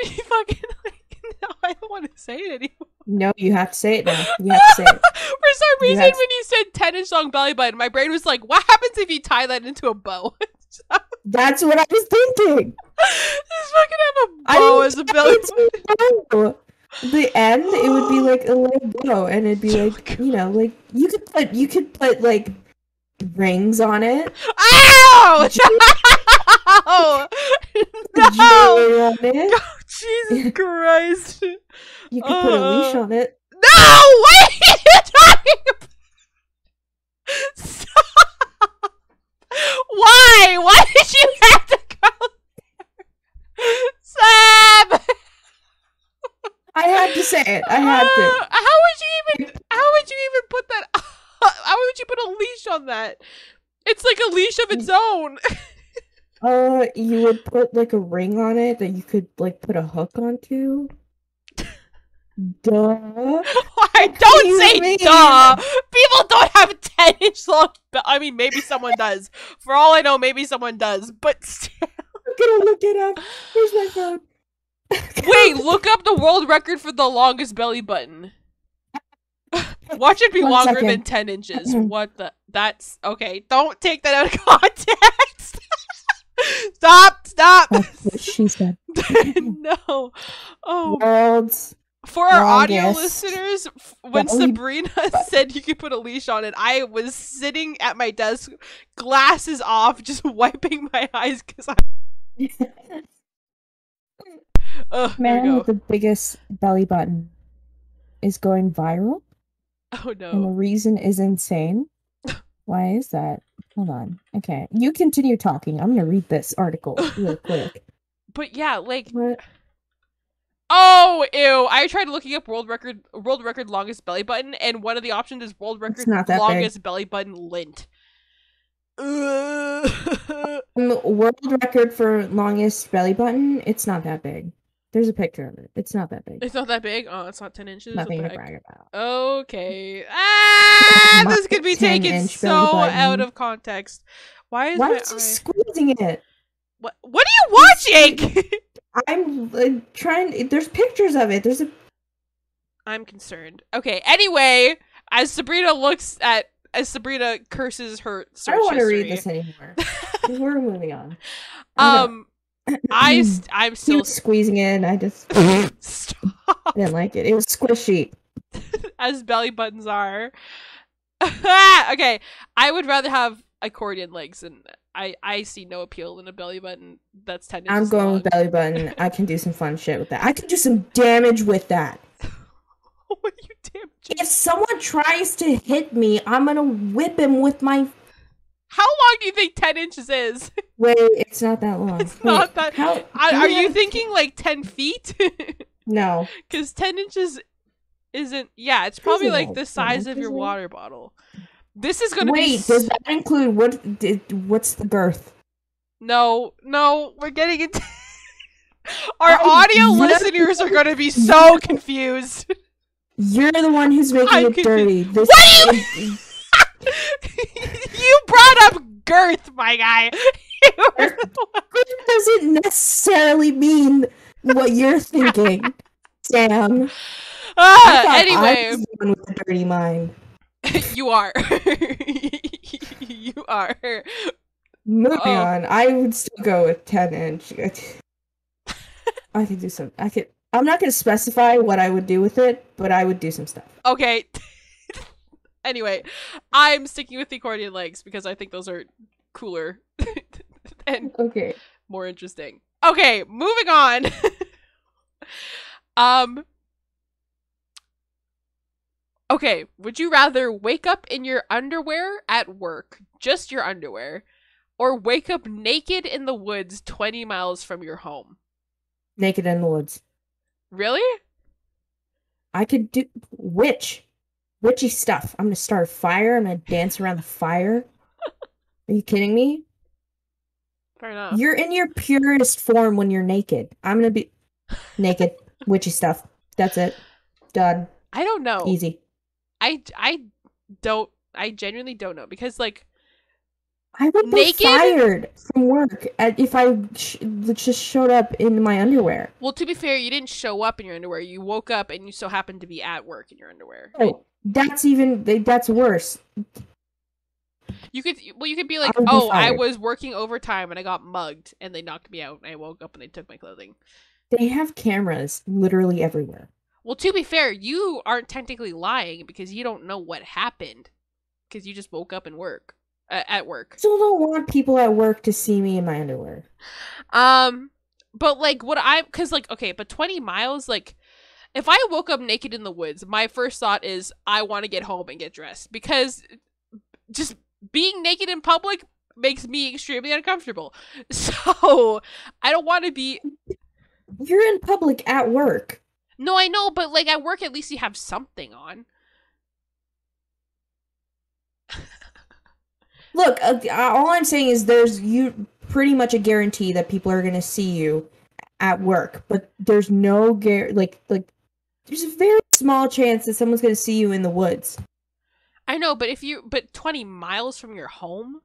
Imagine you fucking like. No, I don't want to say it anymore. No, you have to say it now. You have to say it. For some You reason, when you said 10 inch long belly button, my brain was like, what happens if you tie that into a bow? That's what I was thinking. Just fucking have a bow as a belly button. The end, it would be like a little bow, and it'd be like you know, like you could put you could put like rings on it, Ow! No! on it. Jesus Christ. You could put a leash Uh. on it. No! What are you talking about? Why? Why did you have to go there? Sam! I had to say it. I had to. Uh, how would you even? How would you even put that? How would you put a leash on that? It's like a leash of its own. Uh, you would put like a ring on it that you could like put a hook onto. Duh. Why? do Don't you say mean? duh. People don't have a ten inch long. Be- I mean, maybe someone does. For all I know, maybe someone does. But still. I'm gonna look it up. Where's my phone? wait, look up the world record for the longest belly button. Watch it be One longer second. than ten inches. What the? That's okay. Don't take that out of context. stop! Stop! That's what she said. no. Oh, World's for our audio listeners, when Sabrina said you could put a leash on it, I was sitting at my desk, glasses off, just wiping my eyes because I. Ugh, man with the biggest belly button is going viral. Oh no! And the reason is insane. Why is that? Hold on. Okay. You continue talking. I'm gonna read this article real quick. But yeah, like What? Oh ew. I tried looking up world record world record longest belly button and one of the options is world record not that big. longest belly button lint. Um, world record for longest belly button. It's not that big. There's a picture of it. It's not that big. it's not that big. Oh, it's not 10 inches. Nothing to heck? brag about. Okay. Ah, this could be taken so out of context. Why is Why my is he eye- squeezing it? What What are you watching? I'm uh, trying. There's pictures of it. There's a. I'm concerned. Okay. Anyway, as Sabrina looks at as Sabrina curses her search I don't want to read this anymore. We're moving on. Um, I st- I'm still squeezing in. I just stop I didn't like it. It was squishy. as belly buttons are. okay, I would rather have accordion legs, and I I see no appeal in a belly button that's ten inches I'm going with belly button. I can do some fun shit with that. I can do some damage with that. what are you damaging? If someone tries to hit me, I'm gonna whip him with my. How long do you think ten inches is? Wait, it's not that long. It's not that- How, I, are you thinking like ten feet? No. Because 10 inches isn't. Yeah, it's probably like the size of your water bottle. This is gonna. Wait, s- does that include what? Did, what's the girth? No, no, we're getting into. Our I- audio listeners are gonna be so confused. You're the one who's making I'm it confused. dirty. This What you- you brought up girth, my guy. You were the one- It doesn't necessarily mean what you're thinking, Sam. I Ah, thought I anyway, was the one with the dirty mind. you are. you are. Moving Oh. on, I would still go with ten inch. I could do some. I could. I'm not gonna specify what I would do with it, but I would do some stuff. Okay. anyway, I'm sticking with the accordion legs because I think those are cooler and Okay. more interesting. Okay, moving on. um Okay, would you rather wake up in your underwear at work, just your underwear, or wake up naked in the woods 20 miles from your home? Naked in the woods. Really? I could do witch, witchy stuff. I'm gonna start a fire. I'm gonna dance around the fire. Are you kidding me? Fair enough. You're in your purest form when you're naked. I'm gonna be naked, witchy stuff. That's it. Done. I don't know. Easy. I I don't I genuinely don't know because like I would Naked? be fired from work at, if I sh- just showed up in my underwear. Well, to be fair, you didn't show up in your underwear. You woke up and you so happened to be at work in your underwear. Oh, that's even that's worse. You could well, you could be like, I be "Oh, I was working overtime and I got mugged and they knocked me out and I woke up and they took my clothing." They have cameras literally everywhere. Well, to be fair, you aren't technically lying because you don't know what happened because you just woke up and work uh, at work. Still don't want people at work to see me in my underwear. Um, but like what I because like okay, but twenty miles like. If I woke up naked in the woods, my first thought is I want to get home and get dressed because just being naked in public makes me extremely uncomfortable. So I don't want to be. You're in public at work. No, I know, but like at work, at least you have something on. Look, uh, all I'm saying is there's you pretty much a guarantee that people are going to see you at work, but there's no gar- like like there's a very small chance that someone's going to see you in the woods. I know, but if you but twenty miles from your home,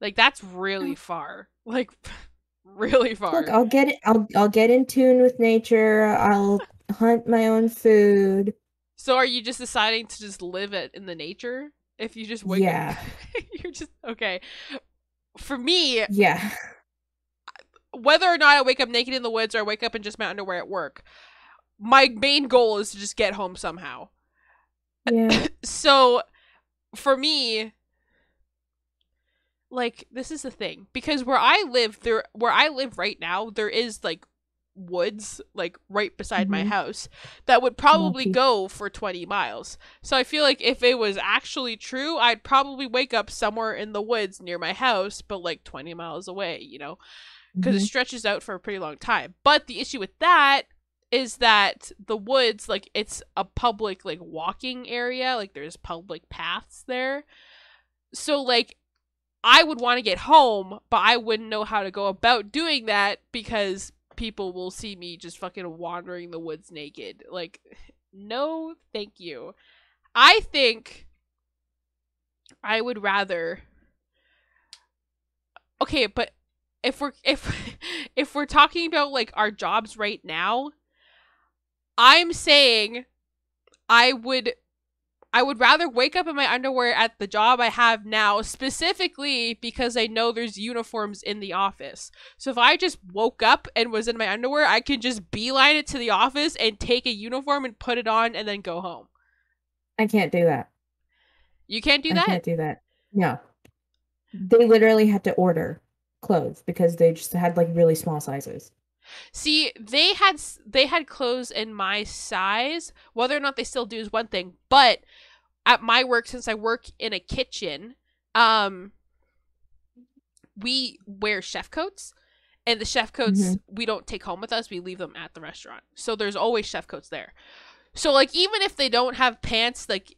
like that's really far. Like really far. Look, I'll get it. I'll I'll get in tune with nature. I'll hunt my own food. so are you just deciding to just live it in the nature? If you just wake Yeah. up, you're just okay. For me, Yeah. whether or not I wake up naked in the woods or I wake up in just my underwear at work, my main goal is to just get home somehow. Yeah. so for me like this is the thing because where i live there where i live right now there is like woods like right beside my Mhm. house that would probably go for 20 miles. So I feel like if it was actually true, I'd probably wake up somewhere in the woods near my house, but like 20 miles away, you know, because it Mhm. stretches out for a pretty long time. But the issue with that is that the woods, like, it's a public, like, walking area, like, there's public paths there. So, like, I would want to get home, but I wouldn't know how to go about doing that because people will see me just fucking wandering the woods naked. Like, no, thank you. I think I would rather. Okay, but if we're if if we're talking about like our jobs right now, I'm saying I would I would rather wake up in my underwear at the job I have now, specifically because I know there's uniforms in the office. So if I just woke up and was in my underwear, I can just beeline it to the office and take a uniform and put it on and then go home. I can't do that. You can't do I that? can't do that. No. They literally had to order clothes because they just had like really small sizes. See, they had they had clothes in my size. Whether or not they still do is one thing, but at my work, since I work in a kitchen, um, we wear chef coats, and the chef coats Mhm. we don't take home with us. We leave them at the restaurant, so there's always chef coats there. So like, even if they don't have pants like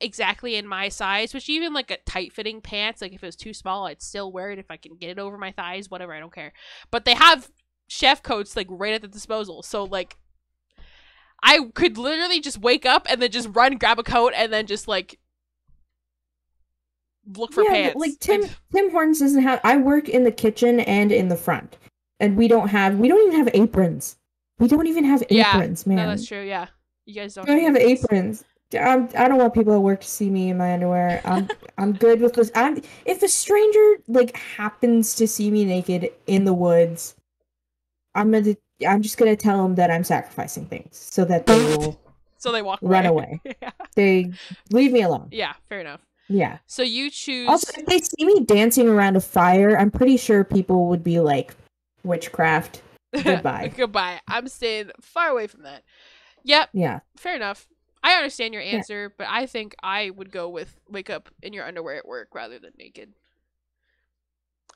exactly in my size, which even like a tight fitting pants, like if it was too small, I'd still wear it if I can get it over my thighs, whatever, I don't care. But they have chef coats like right at the disposal. So like I could literally just wake up and then just run, grab a coat, and then just like look for yeah, pants. like Tim Tim Hortons doesn't have I work in the kitchen and in the front. And we don't have we don't even have aprons. We don't even have Yeah, aprons, man. no, that's true. Yeah, you guys don't. We don't have aprons. I'm, I don't want people at work to see me in my underwear. I'm I'm good with this. I'm if a stranger like happens to see me naked in the woods, I'm gonna I'm just gonna tell them that I'm sacrificing things so that they will So they walk Run away. yeah. they leave me alone. yeah, fair enough. Yeah. So you choose. Also, if they see me dancing around a fire, I'm pretty sure people would be like, witchcraft. Goodbye. Goodbye. I'm staying far away from that. Yep, Yeah. fair enough. I understand your answer, but I think I would go with wake up in your underwear at work rather than naked.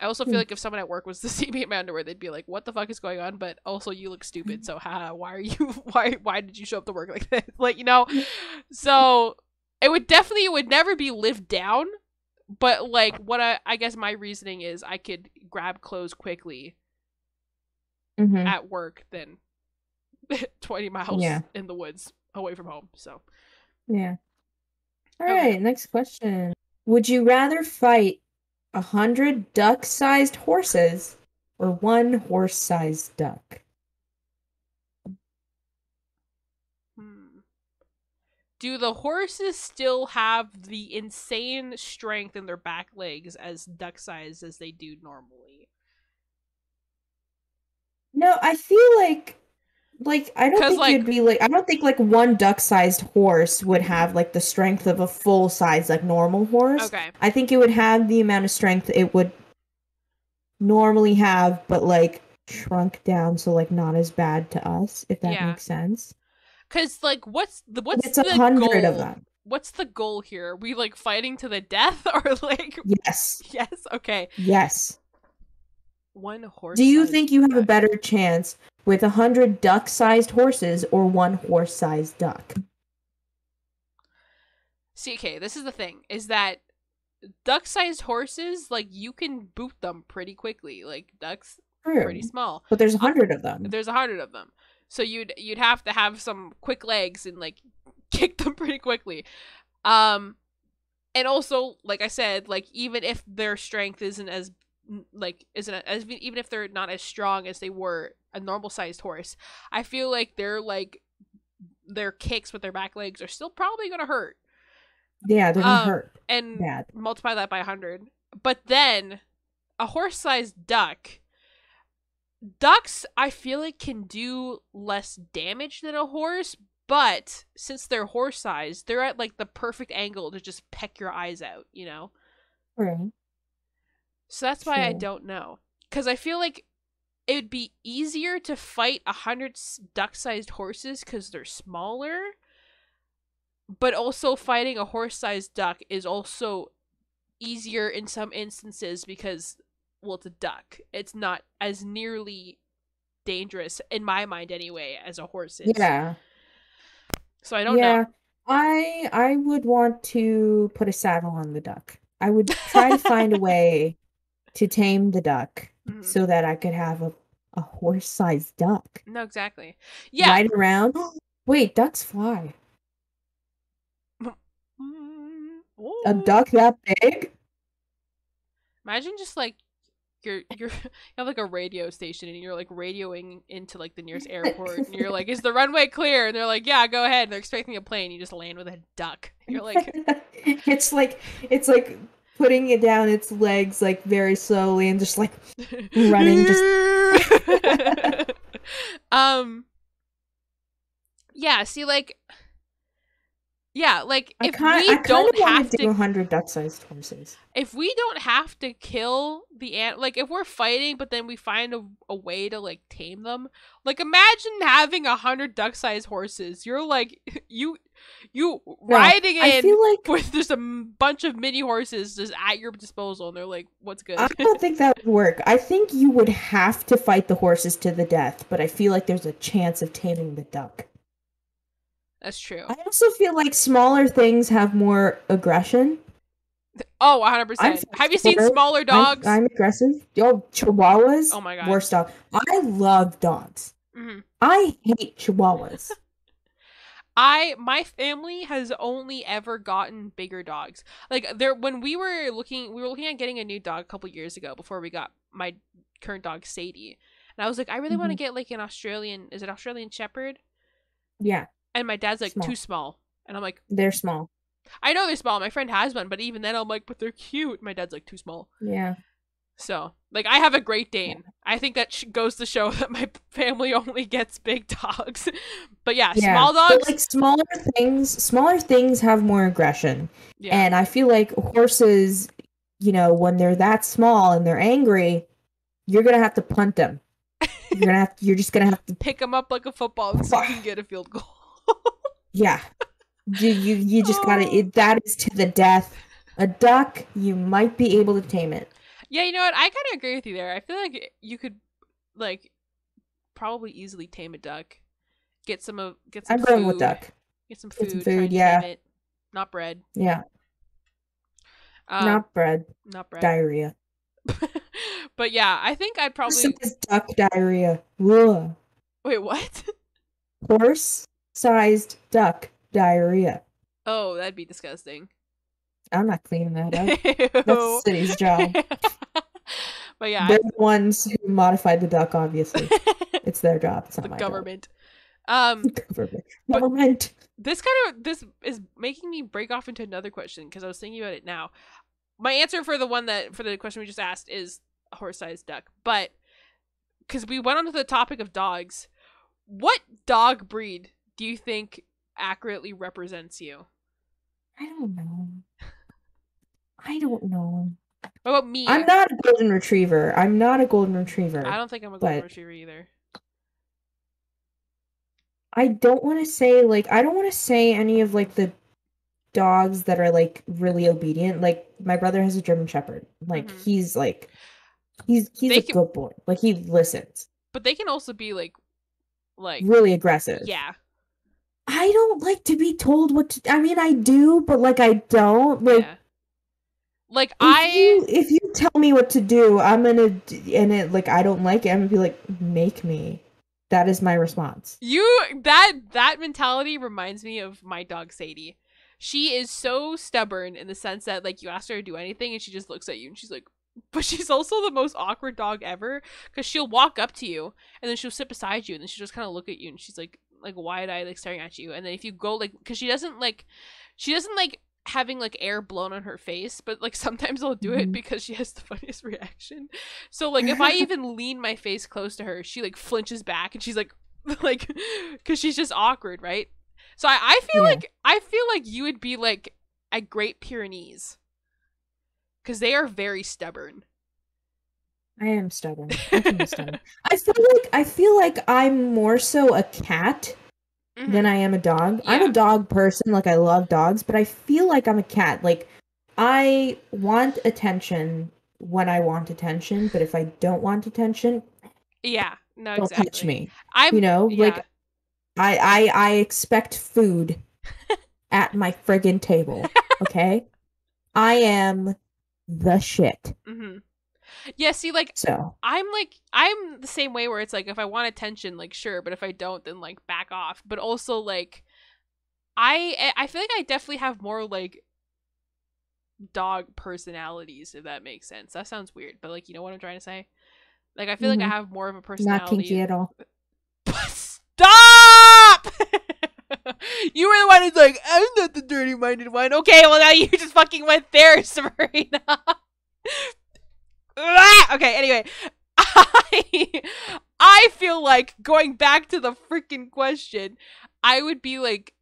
I also feel Hmm. like if someone at work was to see me in my underwear, they'd be like, "What the fuck is going on?" But also, you look stupid, so haha, why are you? Why why did you show up to work like this? Like you know, so it would definitely it would never be lived down. But like what I I guess my reasoning is, I could grab clothes quickly hmm at work than 20 miles Yeah. in the woods away from home. So, Yeah. All Okay. right. Next question. Would you rather fight a hundred duck-sized horses or one horse-sized duck? hmm. do the horses still have the insane strength in their back legs as duck-sized as they do normally? No, I feel like like I don't think like- it'd be like I don't think like one duck-sized horse would have like the strength of a full-size like normal horse. Okay. I think it would have the amount of strength it would normally have, but like shrunk down so like not as bad to us, if that Yeah. makes sense. Cuz like what's the what's it's a the hundred goal? of them. What's the goal here? Are we like fighting to the death or like Yes. Yes, okay. Yes. One horse. Do you think you have a better chance with a hundred duck-sized horses or one horse-sized duck? See, okay, this is the thing: is that duck-sized horses, like you can boot them pretty quickly. Like ducks, True. pretty small. But there's a hundred of them. There's a hundred of them, so you'd you'd have to have some quick legs and like kick them pretty quickly. Um, and also, like I said, like even if their strength isn't as like isn't as even if they're not as strong as they were a normal sized horse, I feel like they're like their kicks with their back legs are still probably gonna hurt. Yeah, they're gonna Um, hurt And bad. multiply that by 100. But then a horse-sized duck ducks I feel like can do less damage than a horse, but since they're horse-sized, they're at like the perfect angle to just peck your eyes out, you know? True. So that's why I don't know. Cuz I feel like it would be easier to fight a hundred duck-sized horses because they're smaller. But also fighting a horse-sized duck is also easier in some instances because well it's a duck. It's not as nearly dangerous in my mind anyway as a horse is. Yeah. So I don't yeah. know. I I would want to put a saddle on the duck. I would try to find a way to tame the duck Mhm. so that I could have a, a horse-sized duck No, exactly. Yeah. ride around. Wait, ducks fly. A duck that big? Imagine just like you're you're you have like a radio station and you're like radioing into like the nearest airport and you're like, is the runway clear? And they're like, yeah, go ahead. And they're expecting a plane. You just land with a duck. You're like, it's like it's like putting it down its legs like very slowly and just like Running just um. Yeah. See, like. Yeah, like if we don't have to do 100 duck-sized horses. if we don't have to kill the ant like if we're fighting but then we find a, a way to like tame them like imagine having a hundred duck-sized horses you're like you you riding I in feel like with just a bunch of mini horses just at your disposal and they're like what's good I don't think that would work. I think you would have to fight the horses to the death, but I feel like there's a chance of taming the duck. that's true I also feel like smaller things have more aggression. oh 100% I'm have you seen smaller I'm- dogs I'm, aggressive. Yo, chihuahuas. Oh my God. Worst dog. I love dogs. Mhm. I hate chihuahuas. I my family has only ever gotten bigger dogs. Like there when we were looking we were looking at getting a new dog a couple years ago before we got my current dog Sadie. And I was like I really want to mm-hmm. get like an Australian is it Australian shepherd? yeah, And my dad's like Small. too small. And I'm like they're small. I know they're small. My friend has one, but even then I'm like but they're cute. My dad's like too small. Yeah. So, like I have a Great Dane. I think that sh- goes to show that my family only gets big dogs. but yeah, Yeah. small But, dogs like smaller things, smaller things have more aggression. yeah. And I feel like horses, you know, when they're that small and they're angry, you're gonna have to punt them. You're gonna have To, you're just gonna have to pick them up like a football so you can get a field goal. yeah. You you, you just gotta Oh. it, that is to the death. A duck, you might be able to tame it. Yeah, you know what? I kind of agree with you there. I feel like you could, like, probably easily tame a duck. Get some of get some food. I'm going with duck. Get some food. Get some food, yeah. Not bread. Yeah. Um, not bread. not bread. Diarrhea. but yeah, I think I'd probably. Duck diarrhea. Ugh. Wait, what? Horse sized duck diarrhea. oh, that'd be disgusting. I'm not cleaning that up. That's the city's job. but yeah, They're the ones who modified the duck, obviously. It's their job. It's not the my government. Um. Government. Government. this kind of this is making me break off into another question because I was thinking about it now. My answer for the one that for the question we just asked is a horse-sized duck, but because we went onto the topic of dogs, what dog breed do you think accurately represents you? I don't know. I don't know. What about me? I'm not a golden retriever. I'm not a golden retriever. I don't think I'm a golden retriever either. I don't want to say like I don't want to say any of like the dogs that are like really obedient. Like my brother has a German Shepherd. Like Mhm. he's like he's he's They a can- good boy. Like he listens. But they can also be like, like Really aggressive. yeah, I don't like to be told what to I mean I do, but like I don't. Like yeah. Like if I you if you tell me what to do, I'm gonna and it like I don't like it, I'm gonna be like, make me. That is my response. You that that mentality reminds me of my dog Sadie. She is so stubborn in the sense that like you ask her to do anything and she just looks at you and she's like but she's also the most awkward dog ever cuz she'll walk up to you and then she'll sit beside you and then she'll just kind of look at you and she's like like wide eyed like staring at you and then if you go like cuz she doesn't like she doesn't like having like air blown on her face but like sometimes I'll do it Mhm. because she has the funniest reaction. So like if I even lean my face close to her, she like flinches back and she's like like because she's just awkward right so i, I feel Yeah. like i feel like you would be like a great pyrenees because they are very stubborn I am stubborn. I can stubborn. I feel like I feel like I'm more so a cat Mhm. than I am a dog. I'm a dog person, like I love dogs, but I feel like I'm a cat. Like I want attention when I want attention, but if I don't want attention, yeah, no, don't exactly. touch me. I'm You know, yeah. like I I I expect food at my friggin' table. Okay? I am the shit. hmm Yeah, see, like So I'm like I'm the same way where it's like if I want attention, like sure, but if I don't, then like back off. But also like I I feel like I definitely have more like dog personalities, if that makes sense. That sounds weird, but like you know what I'm trying to say. Like I feel like I Mhm. have more of a personality. not kinky at all. Stop! you were the one who's like, I'm not the dirty minded one. Okay, well now you just fucking went there, Sabrina. Okay, anyway. I I feel like going back to the freaking question, I would be like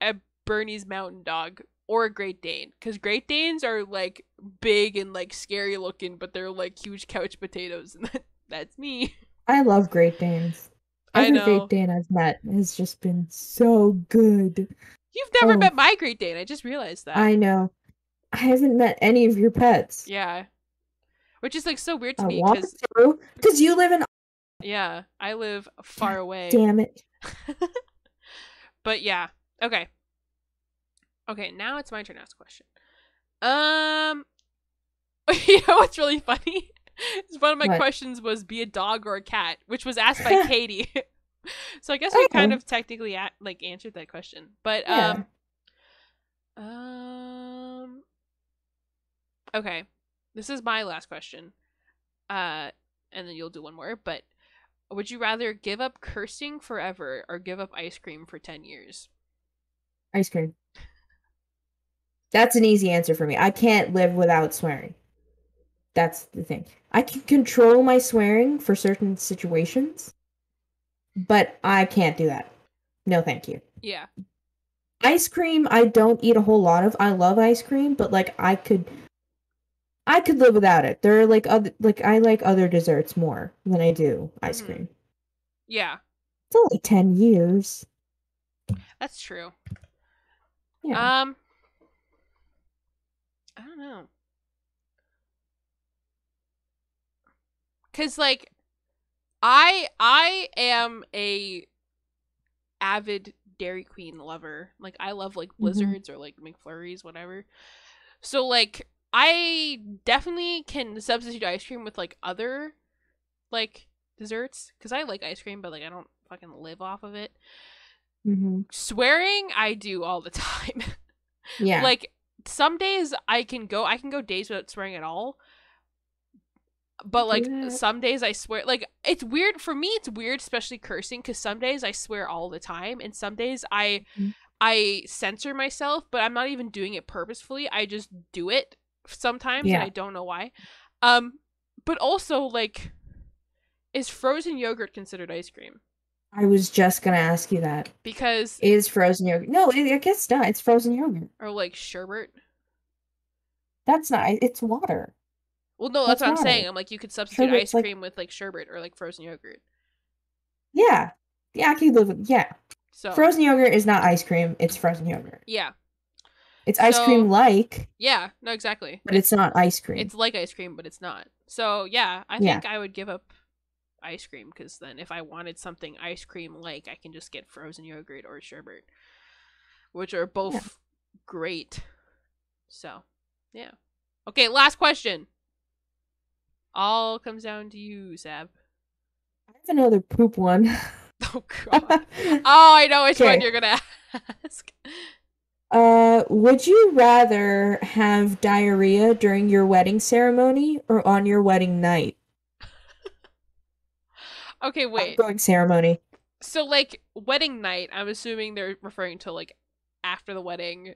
a Bernese mountain dog or a Great Dane. Because Great Danes are like big and like scary looking, but they're like huge couch potatoes, and that, that's me. I love Great Danes. I Every. Great Dane I've met has just been so good. You've never Oh. met my Great Dane. I just realized that. I know. I haven't met any of your pets. Yeah. Which is like so weird to I me because because you live in. yeah, I live far away. Damn it! But yeah. Okay. Okay, now it's my turn to ask a question. Um you know what's really funny? Is One of my What? questions was be a dog or a cat, which was asked by Katie. so I guess we kind of technically a- like answered that question. But Yeah. um um Okay. This is my last question. Uh and then you'll do one more, but would you rather give up cursing forever or give up ice cream for 10 years? Ice cream. That's an easy answer for me. I can't live without swearing. That's the thing. I can control my swearing for certain situations, but I can't do that. No, thank you. Yeah. Ice cream, I don't eat a whole lot of. I love ice cream, but like I could I could live without it. There are like other like I like other desserts more than I do ice Mhm. cream. Yeah. It's only 10 years. That's true. Yeah. Um I don't know. Cuz like I I am a avid Dairy Queen lover. Like I love like Mhm. blizzards or like McFlurries whatever. So like I definitely can substitute ice cream with like other like desserts cuz I like ice cream but like I don't fucking live off of it. hmm Swearing I do all the time. Yeah. like some days I can go I can go days without swearing at all. But like Yeah. some days I swear like it's weird for me it's weird especially cursing cuz some days I swear all the time and some days I Mhm. I censor myself but I'm not even doing it purposefully. I just do it sometimes Yeah. and I don't know why. Um but also like is frozen yogurt considered ice cream? I was just gonna ask you that. Because Is frozen yogurt? No, I I guess not. It's frozen yogurt. or like sherbet That's not. It's water. Well, no, that's, That's what I'm saying. I'm like, you could substitute Sherbet's ice like- cream with like sherbet or like frozen yogurt. Yeah. Yeah, I live with. Yeah, So frozen yogurt is not ice cream. It's frozen yogurt. yeah, It's ice So- cream like, yeah, no, exactly. but it's not ice cream. It's like ice cream, but it's not. So yeah, I Yeah. think I would give up ice cream because then if I wanted something ice cream like, I can just get frozen yogurt or sherbet, which are both great. So yeah. Okay, last question. All comes down to you, Sab. I have another poop one. Oh god. oh, I know which one you're gonna ask. Uh, would you rather have diarrhea during your wedding ceremony or on your wedding night? Okay, wait. Outgoing ceremony. So like wedding night, I'm assuming they're referring to like after the wedding.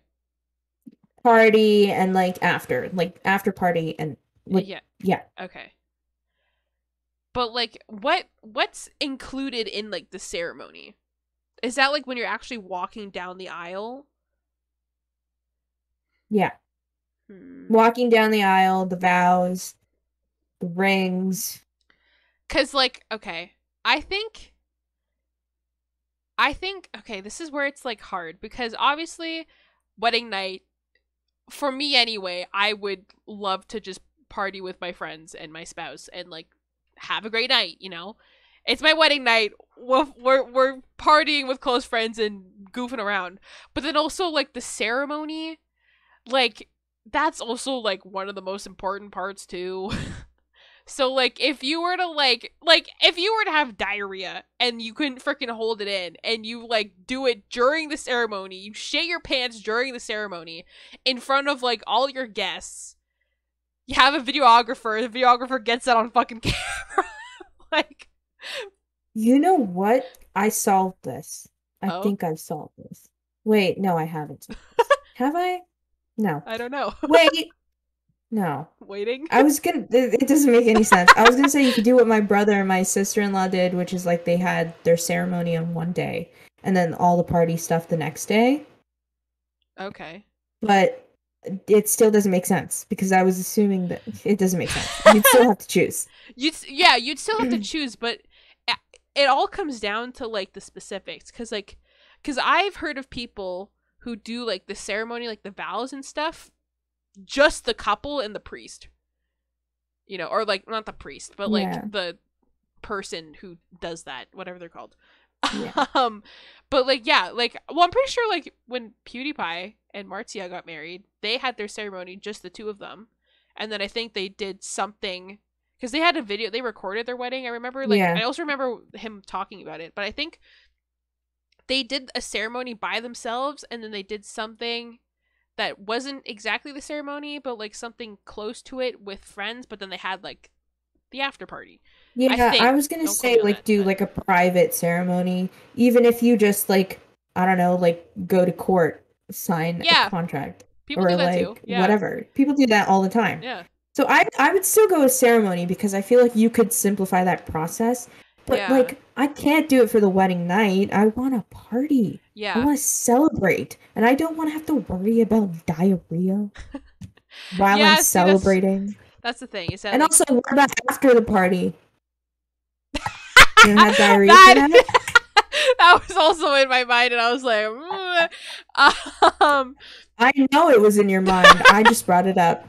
Party and like after, like after party and like yeah. yeah. Okay. But like what what's included in like the ceremony? Is that like when you're actually walking down the aisle? Yeah. Hmm. Walking down the aisle, the vows, the rings. Cause like, okay, I think I think okay, this is where it's like hard because obviously wedding night for me anyway, I would love to just party with my friends and my spouse and like have a great night, you know. It's my wedding night. We're, we're we're partying with close friends and goofing around. But then also like the ceremony, like that's also like one of the most important parts too. so like if you were to like like if you were to have diarrhea and you couldn't freaking hold it in and you like do it during the ceremony, you shit your pants during the ceremony in front of like all your guests. You have a videographer, the videographer gets that on fucking camera. like You know what? I solved this. I Oh? think I've solved this. Wait, no, I haven't. Have I? No. I don't know. Wait. No. Waiting. I was gonna. It it doesn't make any sense. I was gonna say you could do what my brother and my sister in law did, which is like they had their ceremony on one day and then all the party stuff the next day. Okay. But it still doesn't make sense because I was assuming that it doesn't make sense. You'd still have to choose. You'd yeah, you'd still have to choose, but it all comes down to like the specifics cuz like cuz I've heard of people who do like the ceremony like the vows and stuff just the couple and the priest. You know, or like not the priest, but like Yeah. the person who does that, whatever they're called. Yeah. um but like yeah, like well I'm pretty sure like when PewDiePie and Marzia got married, they had their ceremony just the two of them. And then I think they did something because they had a video they recorded their wedding. I remember like Yeah. I also remember him talking about it, but I think they did a ceremony by themselves and then they did something that wasn't exactly the ceremony, but like something close to it with friends, but then they had like the after party. Yeah, I, think. was gonna say like that, do but- like a private ceremony, even if you just like I don't know, like go to court, sign Yeah. a contract, People or do that like too. Yeah. whatever. People do that all the time. Yeah. So I I would still go with ceremony because I feel like you could simplify that process. But Yeah. like I can't do it for the wedding night. I want to party. Yeah. I want to celebrate, and I don't want to have to worry about diarrhea while Yeah, I'm see, celebrating. That's the thing. Is that And like, also, what about after the party? You have diarrhea that, that? that was also in my mind, and I was like, "Mm." um, I know it was in your mind. I just brought it up.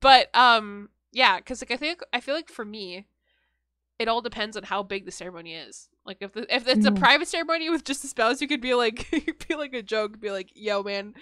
but um, yeah, because like I think I feel like for me, it all depends on how big the ceremony is. Like if the, if it's a Mhm. private ceremony with just the spouse, you could be like, you could be like a joke, be like, "Yo, man."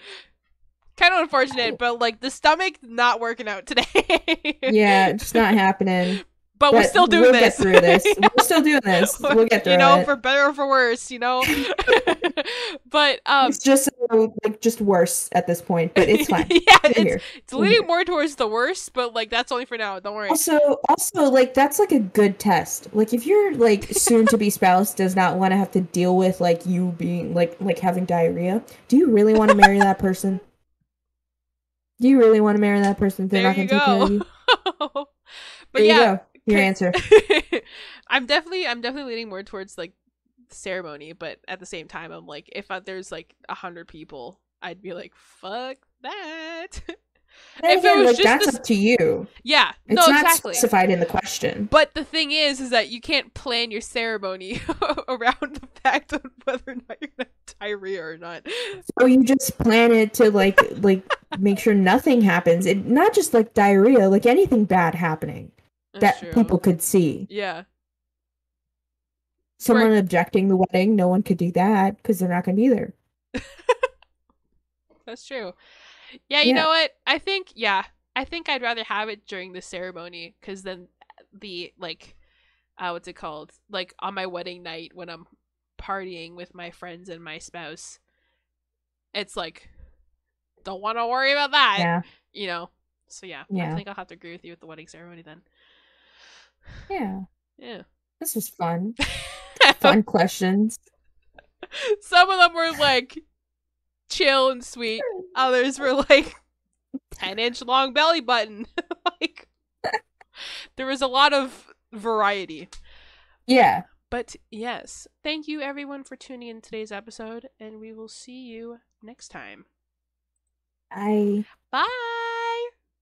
Kind of unfortunate, but like the stomach not working out today. Yeah, it's just not happening. But, we're still doing we'll this. get through this. We're still doing this. We'll get through you know, it. for better or for worse, you know. but um, it's just uh, like just worse at this point, but it's fine. yeah, We're it's here. it's We're leaning here. more towards the worst, but like that's only for now. Don't worry. Also, also, like that's like a good test. Like if your like soon to be spouse does not want to have to deal with like you being like like having diarrhea, do you really want to marry that person? Do you really want to marry that person if they're there not going to take care of you? but There you yeah, go. Your answer. I'm definitely I'm definitely leaning more towards like ceremony, but at the same time, I'm like if uh, there's like a hundred people, I'd be like fuck that. If it was like just that's this- up to you. yeah, It's no, not exactly. specified in the question. But the thing is, is that you can't plan your ceremony around the fact of whether or not you're gonna have diarrhea or not. So you just plan it to like like make sure nothing happens. It not just like diarrhea, like anything bad happening That's that true. people could see. Yeah. Someone objecting the wedding, no one could do that because they're not going to be there. That's true. Yeah, you Yeah. know what? I think yeah, I think I'd rather have it during the ceremony because then the like, uh, what's it called? Like on my wedding night when I'm partying with my friends and my spouse, it's like, don't want to worry about that. Yeah, You know. So yeah, Yeah. I think I'll have to agree with you with the wedding ceremony then. Yeah. Yeah. This was fun. Fun questions. Some of them were like chill and sweet. Others were like ten inch long belly button. like there was a lot of variety. Yeah. But yes, thank you everyone for tuning in today's episode, and we will see you next time. Bye. Bye.